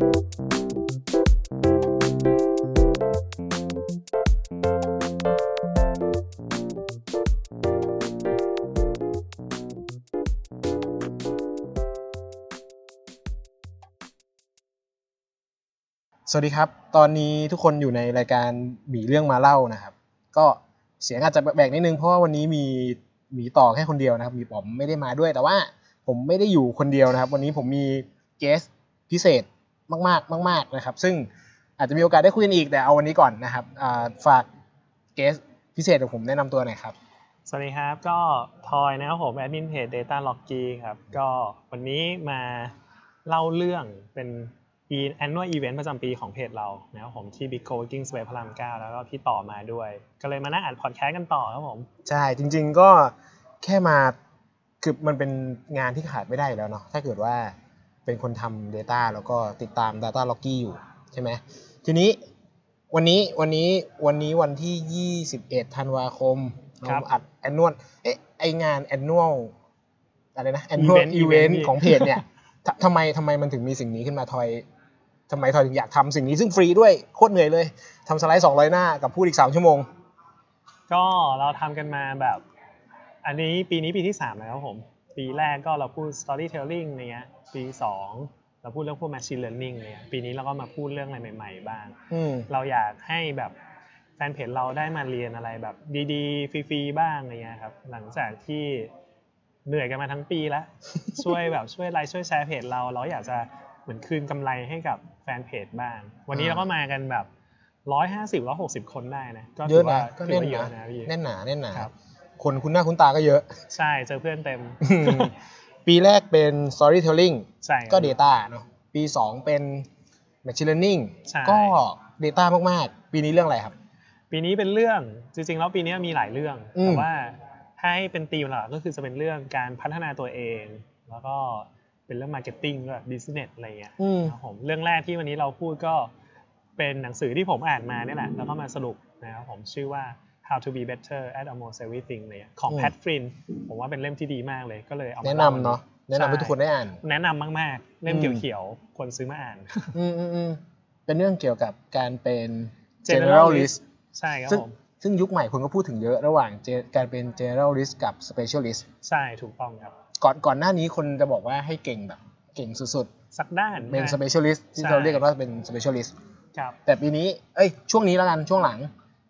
สวัสดีครับ ตอนนี้ทุกคนอยู่ในรายการหมีเรื่องมาเล่านะครับ ก็เสียงอาจจะแบกนิดนึงเพราะว่าวันนี้มีหมีต่อแค่คนเดียวนะครับ มีผมไม่ได้มาด้วย แต่ว่าผมไม่ได้อยู่คนเดียวนะครับ วันนี้ผมมีเกสพิเศษ มากๆ มาก ๆนะครับ ซึ่งอาจจะมีโอกาสได้คุยกันอีกแต่เอาวันนี้ก่อนนะครับอ่าฝากเกสพิเศษของผมแนะนำตัวหน่อยครับ สวัสดีครับ ก็ทอยนะครับผมแอดมินเพจ Data l o g g y ครับ ก็วันนี้มาเล่าเรื่องเป็น e- annual event ประจำปีของเพจเรานะครับผมที่ Big Co-working Space พระราม 9 แล้วก็พี่ต่อมาด้วย ก็เลยมานั่งอ่านพอดแคสต์กันต่อครับผม ใช่ จริง ๆ ก็แค่มาคือมันเป็นงานที่ขาดไม่ได้อยู่แล้วเนาะถ้าเกิดว่า เป็นคนทำ Data แล้วก็ติดตาม Data l o g g y อยู่ใช่ไหมทีนี้วันนี้วันนี้วันนี้วันที่ 21 ธันวาคมครัเราบอัด annual เอ๊ะไองาน annual อะไรนะ annual Event event event ของเพจเนี่ยททำไมทำไมมันถึงมีสิ่งนี้ขึ้นมาทอยทำไมทอยถึงอยากทำสิ่งนี้ซึ่งฟรีด้วยโคตรเหนื่อยเลยทำสไลด์200 หน้ากับพูดอีก 3 ชั่วโมง ก็เราทำกันมาแบบ อันนี้ปีนี้ปีที่ 3 แล้วครับผม ปีแรกก็เราพูด storytelling อะไรเงี้ย ปีสองเราพูดเรื่องพวก machine learning อะไรเนี่ยปีนี้เราก็มาพูดเรื่องอะไรใหม่ ๆ บ้างอืมเราอยากให้แบบแฟนเพจเราได้มาเรียนอะไรแบบดีๆ ฟรีๆ บ้างอะไรเงี้ยครับ หลังจากที่เหนื่อยกันมาทั้งปีแล้ว ช่วยแบบช่วยไลค์ช่วยแชร์เพจเรา เราอยากจะเหมือนคืนกำไรให้กับแฟนเพจบ้าง วันนี้อ่าเราก็มากันแบบร้อยห้าสิบร้อยหกสิบคนได้นะ ก็เยถือะอว่านะก็ถือแน่นว่าเยนะอะนะพี่แน่นหนาแน่นหนาครับคนคุ้นหน้าคุ้นตาก็เยอะ ใช่เจอเพื่อนเต็ม ปีแรกเป็น storytelling ใช่ครับก็ data เนอะปี 2 เป็น machine learning ใช่ก็ data มาก ๆ ปีนี้เรื่องอะไรครับ ปีนี้เป็นเรื่องจริง ๆ แล้วปีนี้มีหลายเรื่องอืมแต่ว่าถ้าให้เป็นธีมหลักก็คือจะเป็นเรื่องการพัฒนาตัวเอง แล้วก็เป็นเรื่อง marketing ด้วย business อะไรเงี้ยอืมครับผมเรื่องแรกที่วันนี้เราพูดก็เป็นหนังสือที่ผมอ่านมาเนี่ยแหละแล้วก็มาสรุปนะครับผมชื่อว่า How to be better at almost everything เลยของอืมแพทฟรินผมว่าเป็นเล่มที่ดีมากเลยก็เลยเอามาแนะล่นำเนาะแนะนำให้ทุกคนได้อ่าน แนะนำมากๆ เล่มอืมเขียวๆควรซื้อมาอ่านอืมอืมอืมเป็นเรื่องเกี่ยวกับการเป็น generalist generalist ใช่ครับซึ่งผมซึ่งยุคใหม่คนก็พูดถึงเยอะระหว่าง ge- การเป็น generalist กับ specialist ใช่ถูกต้องครับ ก่อนก่อนหน้านี้คนจะบอกว่าให้เก่งแบบเก่งสุดสักด้านๆเป็นนะ specialist ที่ใช่เราเรียกกันว่าเป็น specialist ครับแต่ปีนี้เอ้ยช่วงนี้แล้วกันช่วงหลัง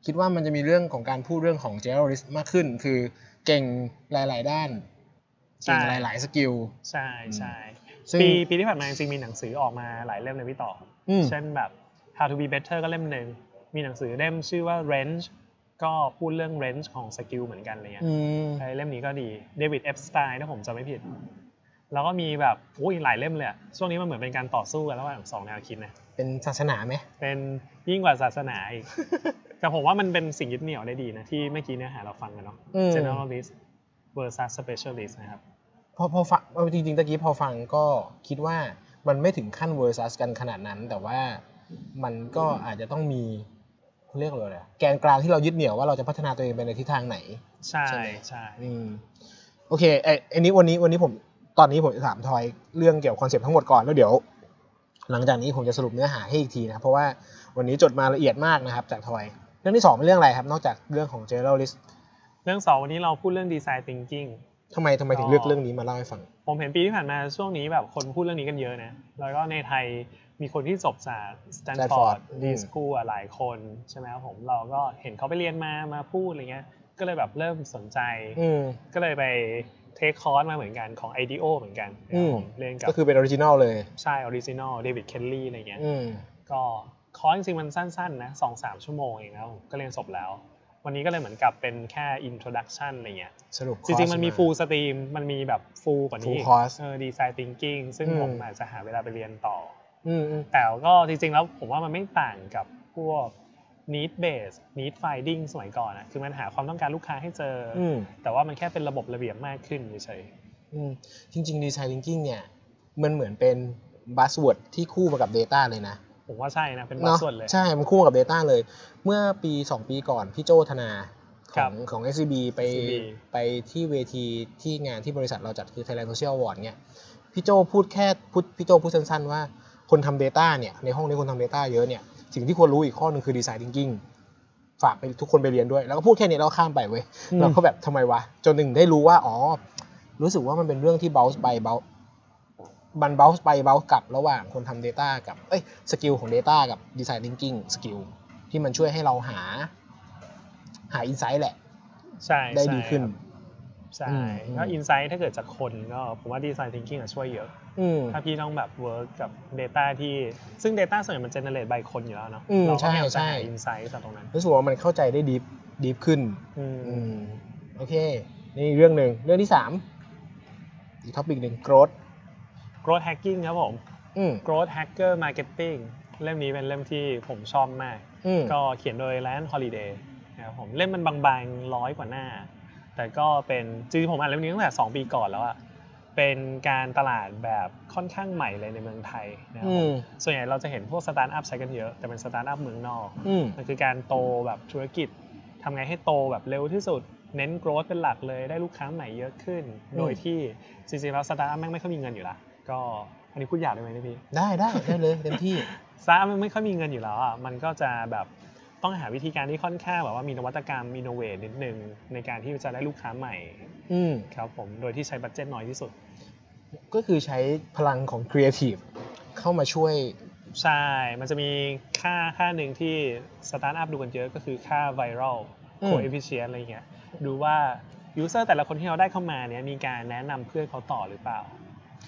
คิดว่ามันจะมีเรื่องของการพูดเรื่องของ generalist มากขึ้น คือเก่งหลาย ๆ ด้านใช่เก่งหลาย ๆ สกิล ใช่ใช่ซึ่งปีปีที่ผ่านมาจริงๆมีหนังสือออกมาหลายเล่มเลยพี่ต่ออมเช่นแบบ How to be better ก็เล่มหนึ่ง มีหนังสือเล่มชื่อว่า range ก็พูดเรื่อง range ของสกิลเหมือนกันอะไรเงี้ยอืมใช่เล่มนี้ก็ดี David Epstein ถ้าผมจำไม่ผิด แล้วก็มีแบบอุ้ยหลายเล่มเลยอะช่วงนี้มันเหมือนเป็นการต่อสู้กันระหว่างสองแนวคิดนะ เป็นศาสนาไหม เป็นยิ่งกว่าศาสนาอีก แต่ผมว่ามันเป็นสิ่งยึดเหนี่ยวได้ดีนะ ที่เมื่อกี้เนื้อหาเราฟังกันเนาะ อืม generalist versus specialist นะครับ พอพอฟังเอาจริงๆตะกี้พอฟังก็คิดว่ามันไม่ถึงขั้น versus กันขนาดนั้น แต่ว่ามันก็อาจจะต้องมีเขาเรียกอะไรอะแกนกลางที่เรายึดเหนี่ยวว่าเราจะพัฒนาตัวเองไปในทิศทางไหน ใช่ใช่ไหม ใช่ อืมโอเคไอ้ไอ้นี้วันนี้วันนี้ผมตอนนี้ผมจะถามทอยเรื่องเกี่ยวกับคอนเซปต์ทั้งหมดก่อนแล้วเดี๋ยว หลังจากนี้ผมจะสรุปเนื้อหาให้อีกทีนะครับเพราะว่าวันนี้จดมาละเอียดมากนะครับจากทอย เรื่องที่สองเป็นเรื่องอะไรครับ นอกจากเรื่องของ generalist เรื่องสองวันนี้เราพูดเรื่อง design thinking ทำไมทำไมถึงเลือกเรื่องนี้มาเล่าให้ฟัง ผมเห็นปีที่ผ่านมาช่วงนี้แบบคนพูดเรื่องนี้กันเยอะนะ แล้วก็ในไทยมีคนที่จบจาก Stanford Stanford อืม D School อะหลายคนใช่ไหมครับผมเราก็เห็นเขาไปเรียนมามาพูดอะไรเงี้ย ก็เลยแบบเริ่มสนใจอืมก็เลยไป take คอร์สมาเหมือนกันของ IDEO เหมือนกันนะอืมครับผมเรียนกับ ก็คือเป็น original เลย ใช่ original David Kelley อะไรเงี้ยอืมก็ คอร์สจริงๆมันสั้นๆนะสองสามชั่วโมงเองนะครับผมก็เรียนจบแล้ว วันนี้ก็เลยเหมือนกับเป็นแค่ introduction อะไรเงี้ยสรุป จริงๆ มันมีคอร์ส full stream มันมีแบบ full กว่านี้ Full course เออดีไซน์ thinking ซึ่งอืม ผมอาจจะหาเวลาไปเรียนต่อ อืมอืม แต่ก็จริงๆ แล้วผมว่ามันไม่ต่างกับพวก need base need finding สมัยก่อนอะคือมันหาความต้องการลูกค้าให้เจอออืม แต่ว่ามันแค่เป็นระบบระเบียบมากขึ้นเฉยอืมจริงๆ design thinking เนี่ย มันเหมือนเป็น buzzword ที่คู่มากับ data เลยนะๆ ผมว่าใช่นะ เป็นบางเนาะส่วนเลย ใช่ มันคู่มากับ data เลย เมื่อปี 2 ปีก่อน พี่โจธนาขครัอบงของ SCB ไป SCB ไปที่เวทีที่งานที่บริษัทเราจัดคือ Thailand Social Award เนี่ยพี่โจพูดแค่พูดพี่โจพูดสั้นๆว่าคนทำ Data เนี่ยในห้องนี้คนทำ Data เยอะเนี่ยสิ่งที่ควรรู้อีกข้อหนึ่งคือ Design Thinking ฝากไปทุกคนไปเรียนด้วย แล้วก็พูดแค่นี้แล้วก็ข้ามไปเว้ยอืมเราก็แบบทำไมวะ จนหนึ่งได้รู้ว่า อ๋อ รู้สึกว่ามันเป็นเรื่องที่ bounce ไป bounce มัน bounce ไป bounce กลับระหว่างคนทำ Data กับเอ้ย skill ของ Data กับ Design Thinking สกิลที่มันช่วยให้เราหาหา insight แหละ ใช่ได้ดีขึ้นใช่อืมครับมใช่ก็ insight ถ้าเกิดจากคนก็ผมว่าดีไซน์ thinking อะช่วยเยอะอืมถ้าพี่ต้องแบบ work กับ Data ที่ซึ่ง Data ส่วนใหญ่มัน generate by คนอยู่แล้วเนาะอืมเราก็ใช่พยายามใช่จะหา insight จากตรงนั้นรู้สึกว่ามันเข้าใจได้ดีดีขึ้นอืมอืมโอเค นี่เรื่องหนึ่งเรื่องที่สามอีก topic หนึ่ง growth growth hacking ครับผมอืม growth hacker marketing เล่มนี้เป็นเล่มที่ผมชอบมากอืมก็เขียนโดย Ryan Holiday นะครับผมเล่มมันบางๆร้อยกว่าหน้า แต่ก็เป็นจริงๆผมอ่านเล่มนี้ตั้งแต่ 2 ปีก่อนแล้วอะเป็นการตลาดแบบค่อนข้างใหม่เลยในเมืองไทยนะครับอืผมมส่วนใหญ่เราจะเห็นพวกสตาร์ทอัพใช้กันเยอะ แต่เป็นสตาร์ทอัพเมืองนอกอืมมันคือการโตแบบธุรกิจทำไงให้โตแบบเร็วที่สุด เน้น growth เป็นหลักเลย ได้ลูกค้าใหม่เยอะขึ้นอืมโดยที่จริงๆแล้วสตาร์ทอัพแม่งไม่ค่อยมีเงินอยู่ละ ก็อันนี้พูดหยาบได้ไหมเนี่ยพี่ ได้ได้ได้เลยเต็มที่สตาร์ทอัพมันไม่ค่อยมีเงินอยู่แล้วอะมันก็จะแบบต้องหาวิธีการที่ค่อนข้างแบบว่ามีนวัตกรรมมี innovate นิดนึงในการที่จะได้ลูกค้าใหม่ อืมครับผมโดยที่ใช้ budget น้อยที่สุด ก็คือใช้พลังของครีเอทีฟเข้ามาช่วย ใช่ มันจะมีค่าค่าหนึ่งที่สตาร์ทอัพดูกันเยอะก็คือค่า viral อืมโคเอฟฟิเชียนอะไรเงี้ยดูว่า user แต่ละคนที่เราได้เข้ามาเนี้ยมีการแนะนำเพื่อนเขาต่อหรือเปล่า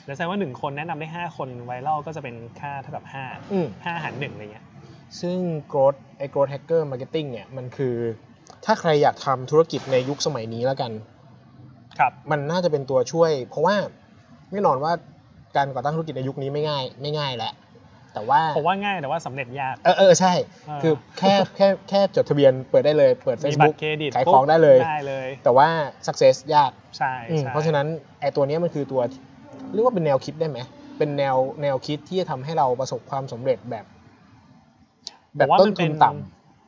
แล้วแสดงว่าหนึ่งคนแนะนำได้ 5 คนไวรัลก็จะเป็นค่าเท่ากับ5อืม5หารหนึ่งอะไรเงี้ยซึ่ง growth ไอ้ growth hacker marketing เนี่ยมันคือ ถ้าใครอยากทำธุรกิจในยุคสมัยนี้แล้วกันครับมันน่าจะเป็นตัวช่วย เพราะว่าแน่นอนว่าการก่อตั้งธุรกิจในยุคนี้ไม่ง่าย ไม่ง่ายแหละแต่ว่าผมว่าง่ายแต่ว่าสำเร็จยากเออเออใช่อ่าคือแค่แค่แค่จดทะเบียนเปิดได้เลย เปิดมีบัต Facebook รเครดิตขายของได้เลยได้เลย แต่ว่า success ยากใช่อืมใช่เพราะฉะนั้นไอ้ตัวเนี้ยมันคือตัว เรียกว่าเป็นแนวคิดได้ไหมเป็นแนวแนวคิดที่จะทำให้เราประสบความสำเร็จแบบ แบบผมว่าต้มันทุเป็นต่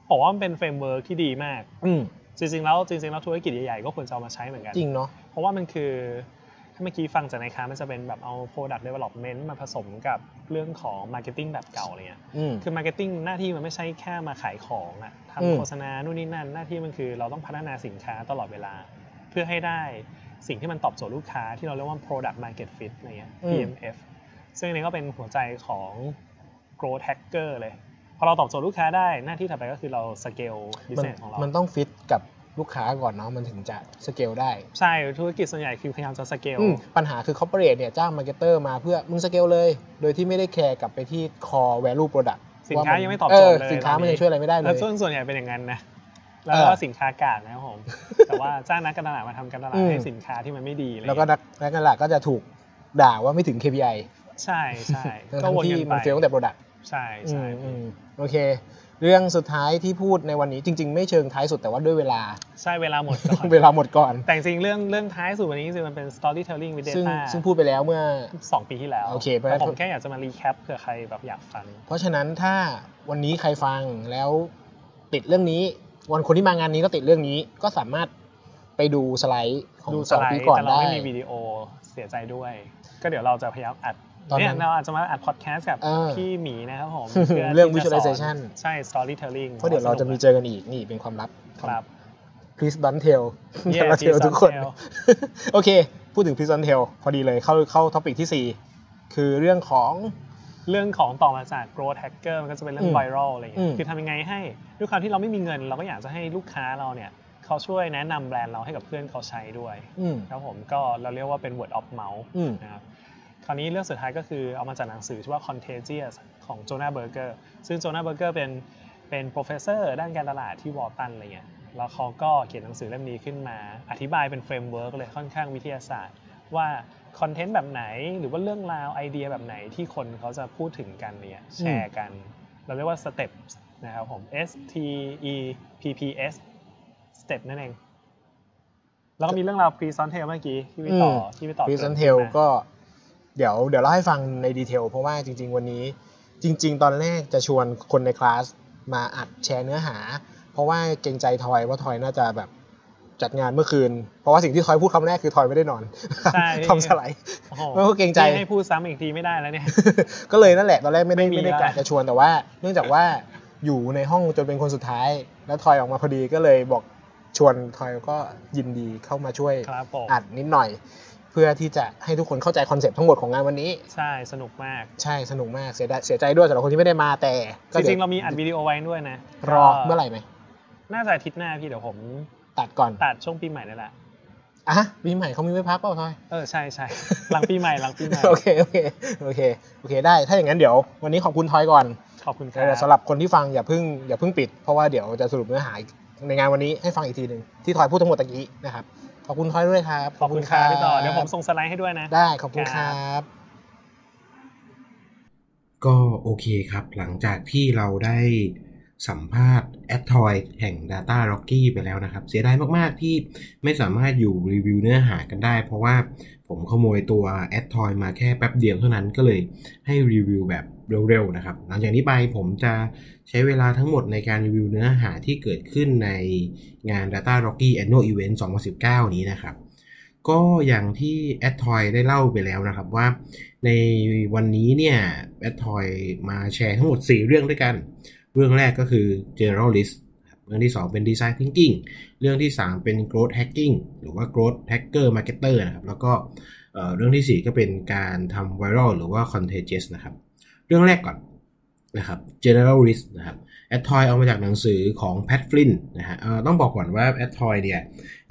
ผมว่ามันเป็นเฟรมเวิร์กที่ดีมากำอืมจริงๆแล้วจริงๆแล้วธุรกิจใหญ่ๆก็ควรจะเอามาใช้เหมือนกันจริงเนาะเพราะว่ามันคือถ้าเมื่อกี้ฟังจากในค้ามันจะเป็นแบบเอา product development มาผสมกับเรื่องของ marketing แบบเก่าอะไรเงี้ยอืมคือ marketing หน้าที่มันไม่ใช่แค่มาขายของอะอืมทำโฆษณานู่นนี่นั่น หน้าที่มันคือเราต้องพัฒนาสินค้าตลอดเวลา เพื่อให้ได้ สิ่งที่มันตอบโจทย์ลูกค้าที่เราเรียกว่า product market fit อะไรเงี้ย PMF ซึ่งอันนี้ก็เป็นหัวใจของ growth hacker เลยพอเราตอบโจทย์ลูกค้าได้หน้าที่ถัดไปก็คือเรา scale มัน business ของเรา มันต้องฟิตกับลูกค้าก่อนเนาะมันถึงจะสเกลได้ ใช่ธุรกิจส่วนใหญ่คือพยายามจะ scale อืมปัญหาคือ corporate เนี่ยจ้าง marketer มาเพื่อมึงสเกลเลย โดยที่ไม่ได้แคร์กลับไปที่ core value product สินค้าว่ยังไม่ตอบโจทย์เลยสินค้าตอนนี้มันยังช่วยอะไรไม่ได้เลแล้วยส่วนส่วนใหญ่เป็นอย่างนั้นนะ แล้วเออก็สินค้ากากนะครับผมแต่ว่าจ้างนักการตลาดมาทำการตลาดอืมให้สินค้าที่มันไม่ดีอะไรแล้วก็เงี้ยนักนักการตลาดก็จะถูกด่าว่าไม่ถึง KPI ใช่ใช่ก็ทั้งวนที่กันไปมันเฟลตั้งแต่ product ใช่ใช่อืมอืมโอเค เรื่องสุดท้ายที่พูดในวันนี้จริง ๆ ไม่เชิงท้ายสุดแต่ว่าด้วยเวลา ใช่เวลาหมดก่อนเวลาหมดก่อน แต่จริงๆเรื่องเรื่องท้ายสุดวันนี้จริงๆมันเป็น storytelling with ซึ่ง data ซึ่งพูดไปแล้วเมื่อสองปีที่แล้วโอเคเพราะฉะนั้แต่นผมแค่อยากจะมารีแคปเผื่อใครแบบอยากฟัง เพราะฉะนั้นถ้าวันนี้ใครฟังแล้วติดเรื่องนี้ วันคนที่มางานนี้ก็ติดเรื่องนี้ก็สามารถไปดูสไลด์ของดูสสองไลปีด์ก่อนแต่เราได้ ไม่มีวิดีโอเสียใจด้วย ก็เดี๋ยวเราจะพยายามอัดตอนนั้นเนี่ยเราอาจจะมาอัดพอดแคสต์กับเออพี่หมีนะครับผมเรื่องที่จะสน visualization ใช่ storytelling เพราะเดี๋ยวเราจะมีเจอกันอีกนี่เป็นความลับ ครับ please don't tell Yeah, อย่ามา tell ทุกคน please don't tell โอเค พูดถึง please don't tell พอดีเลยเข้าเข้า topic ที่ 4 คือเรื่องของ เรื่องของต่อมาจาก growth hacker มันก็จะเป็นเรื่ออืงม viral อะไรอืเงี้มยคือทำยังไงให้ด้วยความที่เราไม่มีเงิน เราก็อยากจะให้ลูกค้าเราเนี่ยเขาช่วยแนะนำแบรนด์เราให้กับเพื่อนเขาใช้ด้วยอืมครับผมก็เราเรียกว่าเป็น word of mouth อืมนะครับคราวนี้เรื่องสุดท้ายก็คือเอามาจากหนังสือชื่อว่า contagious ของ Jonah Berger ซึ่ง Jonah Berger เป็นเป็น professor ด้านการตลาดที่วอลตันอะไรเงี้ยแล้วเขาก็เขียนหนังสือเล่มนี้ขึ้นมา อธิบายเป็นเฟรมเวิร์กเลยค่อนข้างวิทยาศาสตร์ว่า คอนเทนต์แบบไหน หรือว่าเรื่องราวไอเดียแบบไหนที่คนเขาจะพูดถึงกันเนี่ยแชร์กัน เราเรียกว่า step นะครับผม S T E P P S step นั่นเอง แล้วก็มีเรื่องราว pre s o n t a l เมื่อกี้ที่พี่ต่ออมที่พี่ต่อ please กริ่ don't น tell ขึ้นมาก็เดี๋ยวเดี๋ยวเล่าให้ฟังในดีเทลเพราะว่าจริง ๆ วันนี้จริง ๆ ตอนแรกจะชวนคนในคลาสมาอัดแชร์เนื้อหา เพราะว่าเกรงใจทอยว่าทอยน่าจะแบบ จัดงานเมื่อคืน เพราะว่าสิ่งที่ทอยพูดคำแรกคือทอยไม่ได้นอนใช่ทำสไลด์โอ้โหไม่ก็เกรงใจพี่ให้พูดซ้ำอีกทีไม่ได้แล้วเนี่ยก็เลยนั่นแหละตอนแรกไม่ได้ไม่มีไม่ได้ละกะจะชวนแต่ว่า เนื่องจากว่าอยู่ในห้องจนเป็นคนสุดท้าย แล้วทอยออกมาพอดีก็เลยบอกชวนทอยก็ยินดีเข้ามาช่วยครับผมอัดนิดหน่อย เพื่อที่จะให้ทุกคนเข้าใจคอนเซ็ปต์ทั้งหมดของงานวันนี้ ใช่สนุกมากใช่สนุกมากเสียดายเสียใจด้วยสำหรับคนที่ไม่ได้มาแต่ก็จดี๋ยวริงๆเรามีอัดวิดีโอไว้ด้วยนะ รอก็เมื่อไหร่ไหมน่าจะอาทิตย์หน้าพี่เดี๋ยวผม ตัดก่อน ตัดช่วงปีใหม่นั่นแหละอะปีใหม่เขามีไว้พักเปล่าทอยเออใช่ใช่หลังปีใหม่หลังปีใหม่โอเคโอเคโอเคโอเค ได้ถ้าอย่างนั้นเดี๋ยว วันนี้ขอบคุณทอยก่อนขอบคุณครัแต่บสำหรับคนที่ฟังอย่าเพิ่งอย่าเพิ่งปิด เพราะว่าเดี๋ยวจะสรุปเนื้อหาในงานวันนี้ให้ฟังอีกทีหนึ่งที่ทอยพูดทั้งหมดตะกี้นะครับขอบคุณทอยด้วยครับขอบคุณครับพี่ต่อเดี๋ยวผมส่งสไลด์ให้ด้วยนะ ได้ขอบคุณครับก็โอเคครับ หลังจากที่เราได้ สัมภาษณ์แอดทอยแห่ง Data Rocky ไปแล้วนะครับ เสียดายมาก ๆ ที่ไม่สามารถอยู่รีวิวเนื้อหากันได้ เพราะว่าผมขโมยตัวแอดทอยมาแค่แป๊บเดียวเท่านั้นก็เลยให้รีวิวแบบเร็ว ๆ นะครับ หลังจากนี้ไปผมจะใช้เวลาทั้งหมดในการรีวิวเนื้อหาที่เกิดขึ้นในงาน Data Rockie Annual Event 2019 นี้นะครับ ก็อย่างที่แอดทอยได้เล่าไปแล้วนะครับว่าในวันนี้เนี่ยแอดทอยมาแชร์ทั้งหมด 4 เรื่องด้วยกัน เรื่องแรกก็คือ generalist เรื่องที่ 2 เป็น design thinking เรื่องที่ 3 เป็น growth hacking หรือว่า growth hacker marketer นะครับแล้วก็เเรื่องทีสี่ 4 ก็เป็นการทำ viral หรือว่า contagious นะครับเรื่องแรกก่อนนะครับ generalist นะครับแอดทอยเอามาจากหนังสือของ Pat Flynn นะฮะต้องบอกก่อนว่าแอดทอยเนี่ย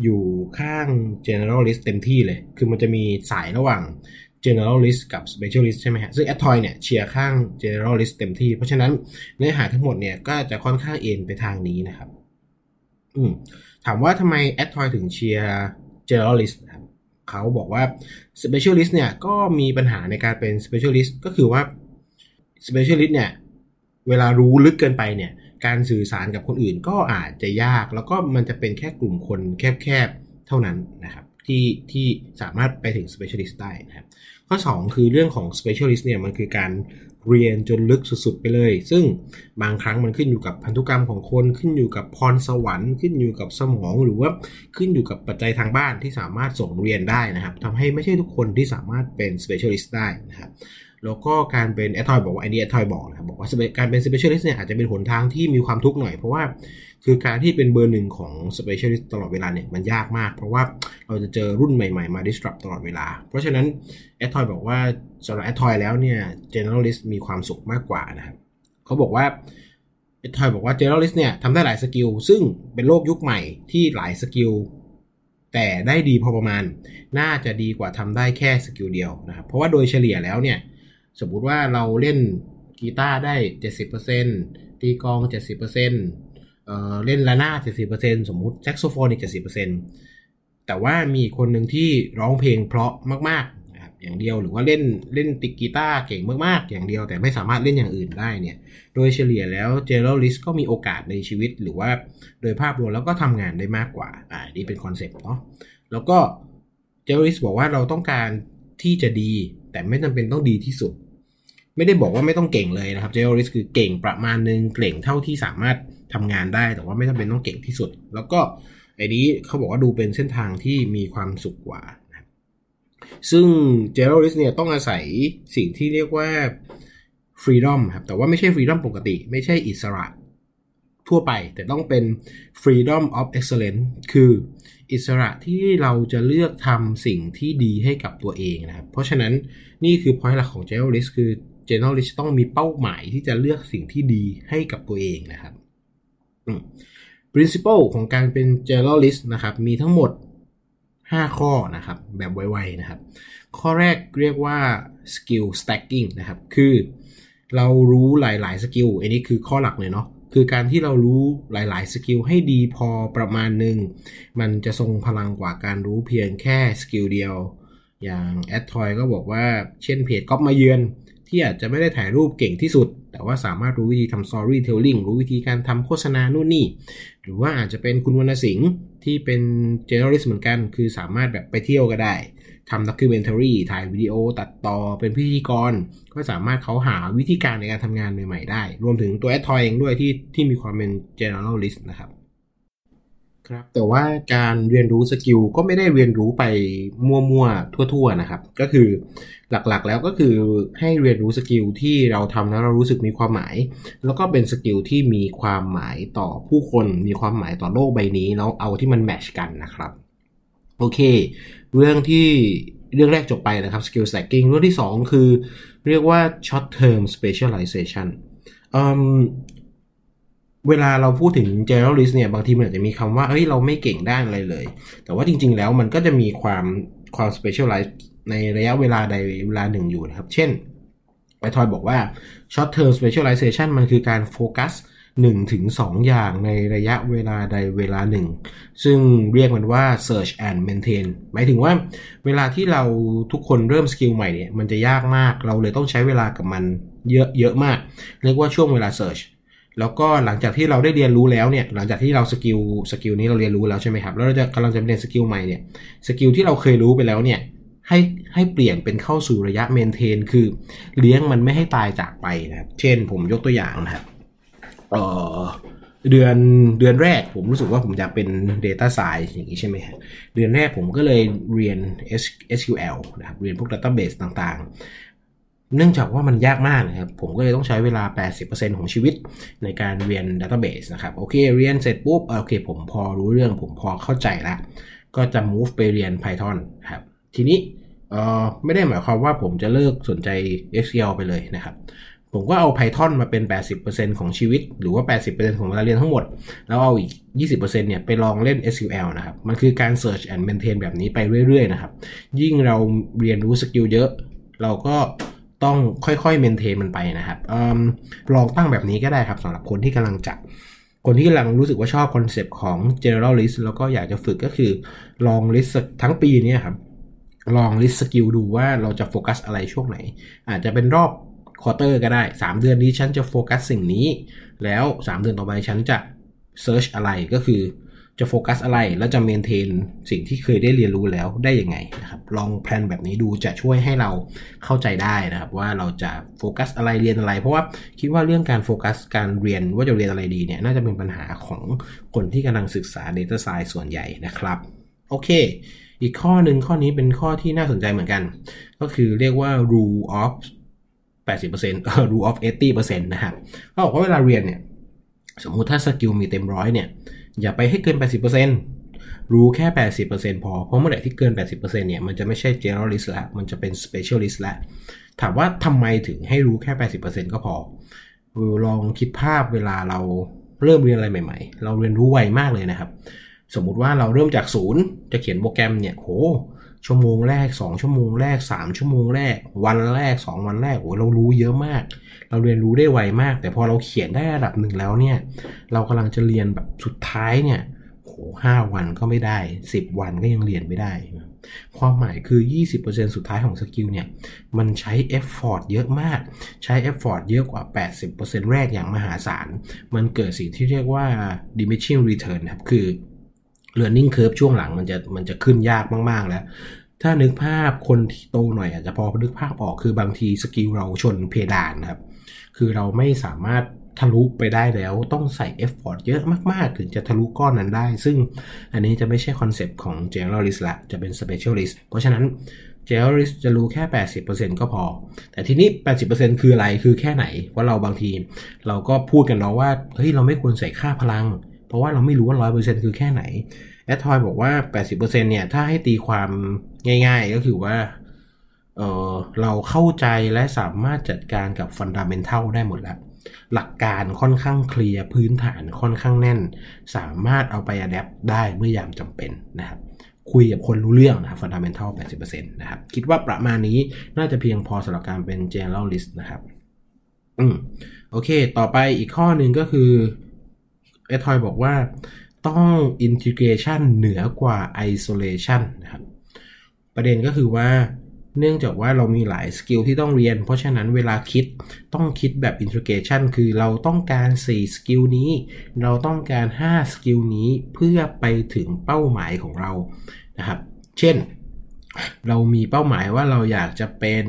อยู่ข้าง generalist เต็มที่เลย คือมันจะมีสายระหว่าง generalist กับ specialist ใช่ไหมฮะ ซึ่ง a d t o y เนี่ยเชียร์ข้าง generalist เต็มที่ เพราะฉะนั้นเนื้อหาทั้งหมดเนี่ยก็จะค่อนข้างเอ็นไปทางนี้นะครับ อืมถามว่าทำไม a d t o y ถึงเชียร์ generalist นะครับเขาบอกว่า specialist เนี่ยก็มีปัญหาในการเป็น specialist ก็คือว่า specialist เนี่ยเวลารู้ลึกเกินไปเนี่ย การสื่อสารกับคนอื่นก็อาจจะยาก แล้วก็มันจะเป็นแค่กลุ่มคนแคบๆ เท่านั้นนะครับ ที่ที่สามารถไปถึง specialist ได้นะครับ ข้อ 2 คือเรื่องของ specialist เนี่ยมันคือการเรียนจนลึกสุดๆไปเลย ซึ่งบางครั้งมันขึ้นอยู่กับพันธุกรรมของคน ขึ้นอยู่กับพรสวรรค์ ขึ้นอยู่กับสมองหรือว่าขึ้นอยู่กับปัจจัยทางบ้านที่สามารถส่งเรียนได้นะครับทำให้ไม่ใช่ทุกคนที่สามารถเป็น specialist ได้นะครับ แล้วก็การเป็นแอดทอยบอกว่าอันนี้แอดทอยบอกนะครับบอกว่าการเป็น specialist เนี่ยอาจจะเป็นหนทางที่มีความทุกข์หน่อยเพราะว่าคือการที่เป็นเบอร์หนึ่งของ specialist ตลอดเวลาเนี่ยมันยากมาก เพราะว่าเราจะเจอรุ่นใหม่ๆ มา disrupt ตลอดเวลา เพราะฉะนั้นแอดทอยบอกว่าสำหรับแอดทอยแล้วเนี่ย generalist มีความสุขมากกว่านะครับเขาบอกว่าแอดทอยบอกว่า generalist เนี่ยทำได้หลายสกิลซึ่งเป็นโลกยุคใหม่ที่หลายสกิลแต่ได้ดีพอประมาณ น่าจะดีกว่าทำได้แค่สกิลเดียวนะครับเพราะว่าโดยเฉลี่ยแล้วเนี่ย สมมุติว่าเราเล่นกีตาร์ได้ 70%ตีกลอง 70%เอ่อเล่นระนาด70%สมมุติแซ็กโซโฟนอีก70%แต่ว่ามีคนหนึ่งที่ร้องเพลงเพราะมากๆนะครับอย่างเดียวหรือว่าเล่นเล่นดีดกีตาร์เก่งมากๆ อย่างเดียวแต่ไม่สามารถเล่นอย่างอื่นได้เนี่ย โดยเฉลี่ยแล้ว generalist ก็มีโอกาสในชีวิตหรือว่าโดยภาพรวมแล้วก็ทำงานได้มากกว่าอ่านี่เป็นคอนเซปต์เนาะแล้วก็ generalist บอกว่าเราต้องการที่จะดีแต่ไม่จำเป็นต้องดีที่สุด ไม่ได้บอกว่าไม่ต้องเก่งเลยนะครับ generalist คือเก่งประมาณนึงเก่งเท่าที่สามารถทำงานได้ แต่ว่าไม่จำเป็นต้องเก่งที่สุด แล้วก็ไอ้นี้เขาบอกว่าดูเป็นเส้นทางที่มีความสุขกว่านะครับซึ่ง generalist เนี่ยต้องอาศัยสิ่งที่เรียกว่า freedom ครับแต่ว่าไม่ใช่ freedom ปกติ ไม่ใช่อิสระทั่วไป แต่ต้องเป็น freedom of excellence คืออิสระที่เราจะเลือกทำสิ่งที่ดีให้กับตัวเองนะครับ เพราะฉะนั้นนี่คือ point หลักของ generalist คือ generalist ต้องมีเป้าหมายที่จะเลือกสิ่งที่ดีให้กับตัวเองนะครับ principle ของการเป็น generalist นะครับ มีทั้งหมด 5 ข้อนะครับ แบบไวๆนะครับ ข้อแรกเรียกว่า skill stacking นะครับ คือเรารู้หลายๆสกิลอันนี้คือข้อหลักเลยเนาะคือการที่เรารู้หลายๆสกิลให้ดีพอประมาณหนึ่ง มันจะทรงพลังกว่าการรู้เพียงแค่สกิลเดียว อย่างแอดทอยก็บอกว่าเช่นเพจก๊อปมาเยือน ที่อาจจะไม่ได้ถ่ายรูปเก่งที่สุด แต่ว่าสามารถรู้วิธีทำ storytelling รู้วิธีการทำโฆษณานู่นนี่ หรือว่าอาจจะเป็นคุณวรรณสิงห์ที่เป็น generalist เหมือนกัน คือสามารถแบบไปเที่ยวก็ได้ทำ documentary ถ่ายวิดีโอตัดต่อเป็นพิธีกร ก็สามารถเขาหาวิธีการในการทำงานใหม่ ๆ ได้ รวมถึงตัวแอดทอยเองด้วยที่ที่มีความเป็น generalist นะครับ ครับแต่ว่าการเรียนรู้สกิลก็ไม่ได้เรียนรู้ไปมั่วๆทั่ว ๆนะครับ ก็คือหลักๆแล้วก็คือให้เรียนรู้สกิลที่เราทำแล้วเรารู้สึกมีความหมาย แล้วก็เป็นสกิลที่มีความหมายต่อผู้คนมีความหมายต่อโลกใบนี้แล้วเอาที่มันแมชกันนะครับโอเค เรื่องที่เรื่องแรกจบไปนะครับ skill stacking เรื่องที่ 2 คือเรียกว่า short term specialization เวลาเราพูดถึง generalist เนี่ยบางทีมันอาจจะมีคำว่าเอ้ยเราไม่เก่งด้านอะไรเลย แต่ว่าจริง ๆ แล้วมันก็จะมีความความ specialize ในระยะเวลาใดเวลาหนึ่งอยู่นะครับ เช่นแอดทอยบอกว่า short term specialization มันคือการโฟกัส1ถึง2อย่างในระยะเวลาใดเวลาหนึ่ง ซึ่งเรียกมันว่า surge and maintain หมายถึงว่าเวลาที่เราทุกคนเริ่มสกิลใหม่เนี่ยมันจะยากมากเราเลยต้องใช้เวลากับมันเยอะเยอะมาก เรียกว่าช่วงเวลา search แล้วก็หลังจากที่เราได้เรียนรู้แล้วเนี่ยหลังจากที่เราสกิลสกิลนี้เราเรียนรู้แล้วใช่ไหมครับแล้วเราจะกำลังจะเรียนสกิลใหม่เนี่ยสกิลที่เราเคยรู้ไปแล้วเนี่ยให้ให้เปลี่ยนเป็นเข้าสู่ระยะ maintain คือเลี้ยงมันไม่ให้ตายจากไปนะครับ เช่นผมยกตัวอย่างนะครับเออเดือนเดือนแรกผมรู้สึกว่าผมอยากเป็น Data Science อย่างนี้ใช่ไหมครับเดือนแรกผมก็เลยเรียน SQL นะครับเรียนพวก Database ต่างๆ เนื่องจากว่ามันยากมากนะครับ ผมก็เลยต้องใช้เวลา 80%ของชีวิตในการเรียน Database นะครับ โอเค เรียนเสร็จปุ๊บ โอเค ผมพอรู้เรื่อง ผมพอเข้าใจแล้ว ก็จะ move ไปเรียน Python ครับ ทีนี้เอ่อไม่ได้หมายความว่าผมจะเลิกสนใจ SQL ไปเลยนะครับ ผมก็เอา Python มาเป็น 80%ของชีวิต หรือว่า 80%ของเวลาเรียนทั้งหมด แล้วเอาอีก 20%เนี่ยไปลองเล่น SQL นะครับ มันคือการ surge and maintain แบบนี้ไปเรื่อยๆนะครับ ยิ่งเราเรียนรู้สกิลเยอะ เราก็ ต้องค่อยๆ maintain มันไปนะครับอลองตั้งแบบนี้ก็ได้ครับสำหรับคนที่กำลังจัดคนที่กำลังรู้สึกว่าชอบคอนเซปต์ของ generalist แล้วก็อยากจะฝึกก็คือลอง list ทั้งปีนี้ครับ ลอง list สกิลดูว่าเราจะโฟกัสอะไรช่วงไหน อาจจะเป็นรอบ quarter ก็ได้ 3 เดือนนี้ฉันจะโฟกัสสิ่งนี้ แล้ว 3 เดือนต่อไปฉันจะ surge อะไรก็คือ จะโฟกัสอะไร แล้วจะ maintain สิ่งที่เคยได้เรียนรู้แล้วได้ยังไงนะครับ ลอง plan แบบนี้ดูจะช่วยให้เราเข้าใจได้นะครับ ว่าเราจะโฟกัสอะไรเรียนอะไร เพราะว่าคิดว่าเรื่องการโฟกัสการเรียนว่าจะเรียนอะไรดีเนี่ยน่าจะเป็นปัญหาของคนที่กำลังศึกษา Data Science ส่วนใหญ่นะครับ โอเค อีกข้อหนึ่งข้อนี้เป็นข้อที่น่าสนใจเหมือนกัน ก็คือเรียกว่า rule of 80%เออ rule of 80%นะครับเขาบอกว่าเวลาเรียนเนี่ยสมมุติถ้าสกิลมีเต็มร้อยเนี่ย อย่าไปให้เกิน 80%รู้แค่ 80%พอ เพราะเมื่อไหร่ที่เกิน 80%เนี่ย มันจะไม่ใช่ generalist ละมันจะเป็น specialist ละถามว่าทำไมถึงให้รู้แค่ 80%ก็พอ ลองคิดภาพเวลาเราเริ่มเรียนอะไรใหม่ ๆ เราเรียนรู้ไวมากเลยนะครับ สมมุติว่าเราเริ่มจากศูนย์จะเขียนโปรแกรมเนี่ย โห ชั่วโมงแรก 2 ชั่วโมงแรก 3 ชั่วโมงแรก วันแรก 2 วันแรกโอ้เรารู้เยอะมาก เราเรียนรู้ได้ไวมาก แต่พอเราเขียนได้ระดับหนึ่งแล้วเนี่ย เรากำลังจะเรียนแบบสุดท้ายเนี่ยโหห้าวันก็ไม่ได้ 10 วันก็ยังเรียนไม่ได้ ความหมายคือ 20%สุดท้ายของสกิลเนี่ย มันใช้ effort เยอะมาก ใช้ effort เยอะกว่า 80%แรกอย่างมหาศาล มันเกิดสิ่งที่เรียกว่า diminishing return ครับ คือ learning curve ช่วงหลังมันจะมันจะขึ้นยากมาก ๆ แล้ว ถ้านึกภาพคนที่โตหน่อยอาจจะพอนึกภาพออกคือบางทีสกิลเราชนเพดานนะครับ คือเราไม่สามารถทะลุไปได้แล้วต้องใส่ effort เยอะมาก ๆ ถึงจะทะลุก้อนนั้นได้ ซึ่งอันนี้จะไม่ใช่คอนเซปต์ของ generalist ละ จะเป็น specialist เพราะฉะนั้น generalist จะรู้แค่ 80%ก็พอ แต่ทีนี้ 80%คืออะไรคือแค่ไหนเพราะเราบางที เราก็พูดกันเนาะว่า เฮ้ย เราไม่ควรใส่ค่าพลัง เพราะว่าเราไม่รู้ว่า100%คือแค่ไหน แอดทอยบอกว่า80%เปอร์เซ็นเนี่ย ถ้าให้ตีความง่าย ๆ ก็คือว่า เออเราเข้าใจและสามารถจัดการกับ fundamental ได้หมดแล้ว หลักการค่อนข้างเคลียร์พื้นฐานค่อนข้างแน่น สามารถเอาไป adapt ได้เมื่อยามจำเป็นนะครับคุยกับคนรู้เรื่องนะครับ fundamental 80%นะครับ คิดว่าประมาณนี้น่าจะเพียงพอสำหรับการเป็น generalist นะครับ อืม โอเค ต่อไปอีกข้อหนึ่งก็คือ แอดทอยบอกว่าต้อง integration เหนือกว่า isolation นะครับ ประเด็นก็คือว่าเนื่องจากว่าเรามีหลายสกิลที่ต้องเรียน เพราะฉะนั้นเวลาคิดต้องคิดแบบ integration คือเราต้องการ 4 สกิลนี้ เราต้องการ 5 สกิลนี้เพื่อไปถึงเป้าหมายของเรานะครับ เช่น เรามีเป้าหมายว่าเราอยากจะเป็น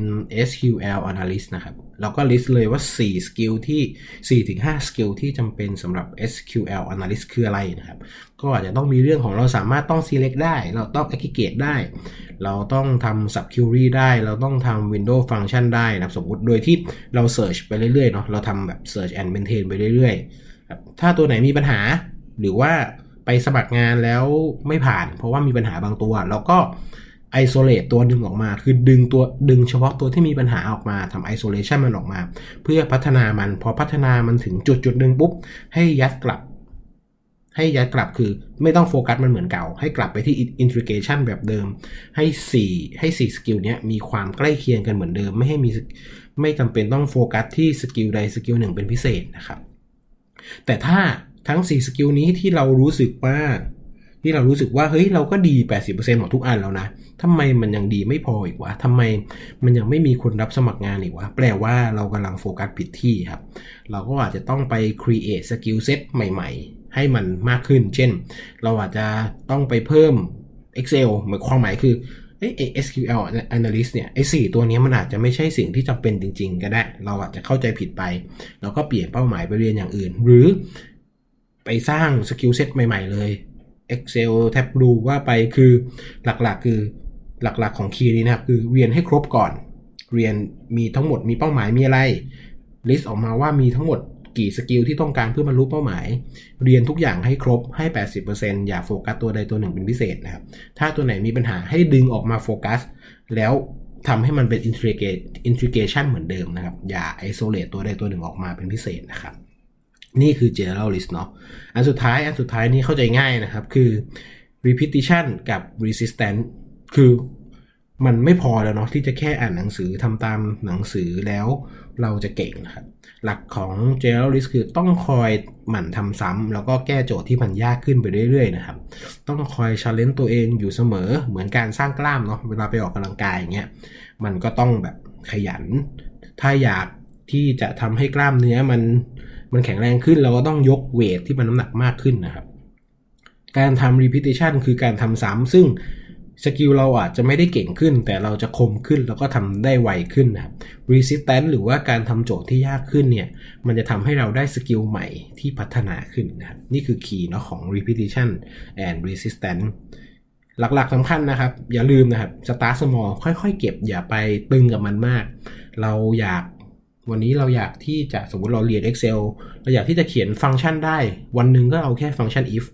SQL analyst นะครับ เราก็ list เลยว่า 4 สกิลที่4-5สกิลที่จำเป็นสำหรับ SQL analyst คืออะไรนะครับ ก็อาจจะต้องมีเรื่องของเราสามารถต้อง select ได้ เราต้อง aggregate ได้ เราต้องทำ sub query ได้ เราต้องทำ window function ได้นะครับสมมติโดยที่เรา search ไปเรื่อยๆเนาะเราทำแบบ search and maintain ไปเรื่อยๆ ถ้าตัวไหนมีปัญหาหรือว่าไปสมัครงานแล้วไม่ผ่าน เพราะว่ามีปัญหาบางตัว เราก็ isolate ตัวดึงออกมา คือดึงตัวดึงเฉพาะตัวที่มีปัญหาออกมาทำ isolation มันออกมา เพื่อพัฒนามัน พอพัฒนามันถึงจุดจุดหนึ่งปุ๊บ ให้ยัดกลับ ให้ยัดกลับคือไม่ต้องโฟกัสมันเหมือนเก่า ให้กลับไปที่ integration แบบเดิม ให้ 4 ให้4สกิลเนี้ยมีความใกล้เคียงกันเหมือนเดิม ไม่ให้มีไม่จำเป็นต้องโฟกัสที่สกิลใดสกิลหนึ่งเป็นพิเศษนะครับ แต่ถ้าทั้ง 4 สกิลนี้ที่เรารู้สึกว่าที่เรารู้สึกว่าเฮ้ยเราก็ดี 80%หมดทุกอันแล้วนะ ทำไมมันยังดีไม่พออีกวะทำไมมันยังไม่มีคนรับสมัครงานอีกวะแปลว่าเรากำลังโฟกัสผิดที่ครับ เราก็อาจจะต้องไป create skill set ใหม่ๆ ให้มันมากขึ้น เช่น เราอาจจะต้องไปเพิ่ม Excel หมายความหมายคือเอ้ SQL analyst เนี่ยไอ้ 4 ตัวนี้มันอาจจะไม่ใช่สิ่งที่จำเป็นจริง ๆ ก็ได้ เราอาจจะเข้าใจผิดไป เราก็เปลี่ยนเป้าหมายไปเรียนอย่างอื่น หรือไปสร้าง skill set ใหม่ ๆ เลย Excel แท็บดูว่าไปคือหลักๆ คือ หลักๆของ key นี้นะครับคือเรียนให้ครบก่อน เรียนมีทั้งหมดมีเป้าหมายมีอะไร list ออกมาว่ามีทั้งหมดกี่สกิลที่ต้องการเพื่อบรรลุเป้าหมาย เรียนทุกอย่างให้ครบให้ 80%อย่าโฟกัสตัวใดตัวหนึ่งเป็นพิเศษนะครับ ถ้าตัวไหนมีปัญหาให้ดึงออกมาโฟกัส แล้วทำให้มันเป็น integration เหมือนเดิมนะครับ อย่า isolate ตัวใดตัวหนึ่งออกมาเป็นพิเศษนะครับ นี่คือ generalist เนาะอันสุดท้ายอันสุดท้ายนี้เข้าใจง่ายนะครับ คือ repetition กับ resistance คือมันไม่พอแล้วเนาะที่จะแค่อ่านหนังสือทำตามหนังสือแล้วเราจะเก่งนะครับ หลักของ g e n e r a l i s t คือต้องคอยหมั่นทำซ้ำแล้วก็แก้โจทย์ที่มันยากขึ้นไปเรื่อยๆนะครับ ต้องคอย challenge ตัวเองอยู่เสมอเหมือนการสร้างกล้ามเนาะเวลาไปออกกำลังกายอย่างเงี้ยมันก็ต้องแบบขยัน ถ้าอยากที่จะทำให้กล้ามเนื้อมันมันแข็งแรงขึ้นเราก็ต้องยกเวทที่มันน้ำหนักมากขึ้นนะครับ การทำ repetition คือการทำซ้ำซึ่ง สกิลเราอาจจะไม่ได้เก่งขึ้น แต่เราจะคมขึ้นแล้วก็ทำได้ไวขึ้นนะครับ resistance หรือว่าการทำโจทย์ที่ยากขึ้นเนี่ย มันจะทำให้เราได้สกิลใหม่ที่พัฒนาขึ้นนะครับ นี่คือ key เนาะของ repetition and resistance หลักๆสำคัญนะครับ อย่าลืมนะครับ start small ค่อยๆ เก็บอย่าไปตึงกับมันมาก เราอยากวันนี้เราอยากที่จะสมมติเราเรียน Excel เราอยากที่จะเขียนฟังก์ชันได้ วันหนึ่งก็เอาแค่ฟังก์ชัน if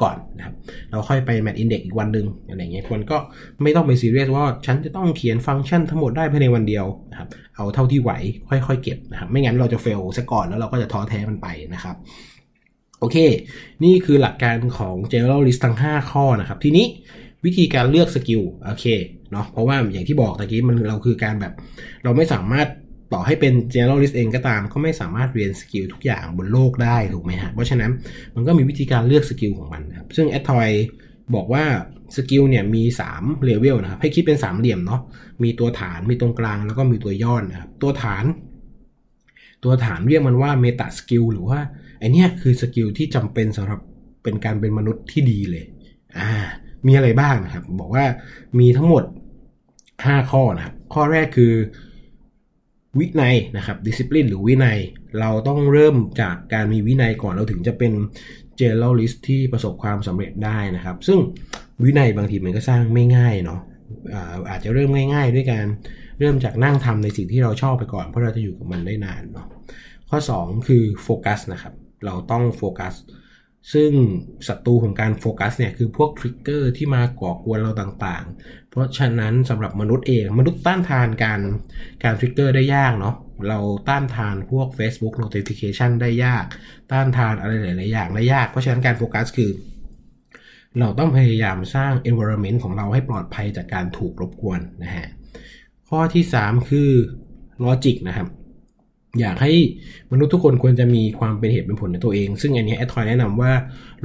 ก่อนนะครับเราค่อยไป match index อีกวันหนึ่งอะไรเงี้ยมันก็ไม่ต้องไปซีเรียสว่าฉันจะต้องเขียนฟังก์ชันทั้งหมดได้ภายในวันเดียวนะครับเอาเท่าที่ไหวค่อยๆเก็บนะครับไม่งั้นเราจะ fail ซะก่อนแล้วเราก็จะท้อแท้มันไปนะครับโอเค นี่คือหลักการของ generalist ทั้ง 5 ข้อนะครับ ทีนี้วิธีการเลือกสกิลโอเคเนาะเพราะว่าอย่างที่บอกตะกี้มันเราคือการแบบ เราไม่สามารถ ต่อให้เป็น generalist เองก็ตาม ก็ไม่สามารถเรียนสกิลทุกอย่างบนโลกได้ถูกไหมฮะ เพราะฉะนั้นมันก็มีวิธีการเลือกสกิลของมันนะครับ ซึ่ง แอดทอย บอกว่าสกิลเนี่ยมี3เลเวลนะครับ ให้คิดเป็นสามเหลี่ยมเนาะ มีตัวฐาน มีตรงกลาง แล้วก็มีตัวยอดนะครับ ตัวฐาน ตัวฐานเรียกมันว่า meta skill หรือว่าไอ้เนี้ยคือสกิลที่จำเป็นสำหรับเป็นการเป็นมนุษย์ที่ดีเลย อ่า มีอะไรบ้างนะครับ บอกว่ามีทั้งหมด 5 ข้อนะครับ ข้อแรกคือ วินัยนะครับ discipline หรือวินัย เราต้องเริ่มจากการมีวินัยก่อนเราถึงจะเป็น generalist ที่ประสบความสำเร็จได้นะครับ ซึ่งวินัยบางทีมันก็สร้างไม่ง่ายเนาะอาจจะเริ่มง่าย ๆ ด้วยการเริ่มจากนั่งทำในสิ่งที่เราชอบไปก่อน เพราะเราจะอยู่กับมันได้นานเนาะข้อ 2 คือโฟกัสนะครับ เราต้องโฟกัส ซึ่งศัตรูของการโฟกัสเนี่ยคือพวกทริกเกอร์ที่มาก่อกวนเราต่างๆ เพราะฉะนั้นสำหรับมนุษย์เองมนุษย์ต้านทานการการทริกเกอร์ได้ยากเนาะเราต้านทานพวก Facebook notification ได้ยาก ต้านทานอะไรหลายๆอย่างได้ยาก เพราะฉะนั้นการโฟกัสคือ เราต้องพยายามสร้าง environment ของเราให้ปลอดภัยจากการถูกรบกวนนะฮะข้อที่ 3 คือ logic นะครับ อยากให้มนุษย์ทุกคนควรจะมีความเป็นเหตุเป็นผลในตัวเอง ซึ่งอันนี้แอดทอยแนะนำว่า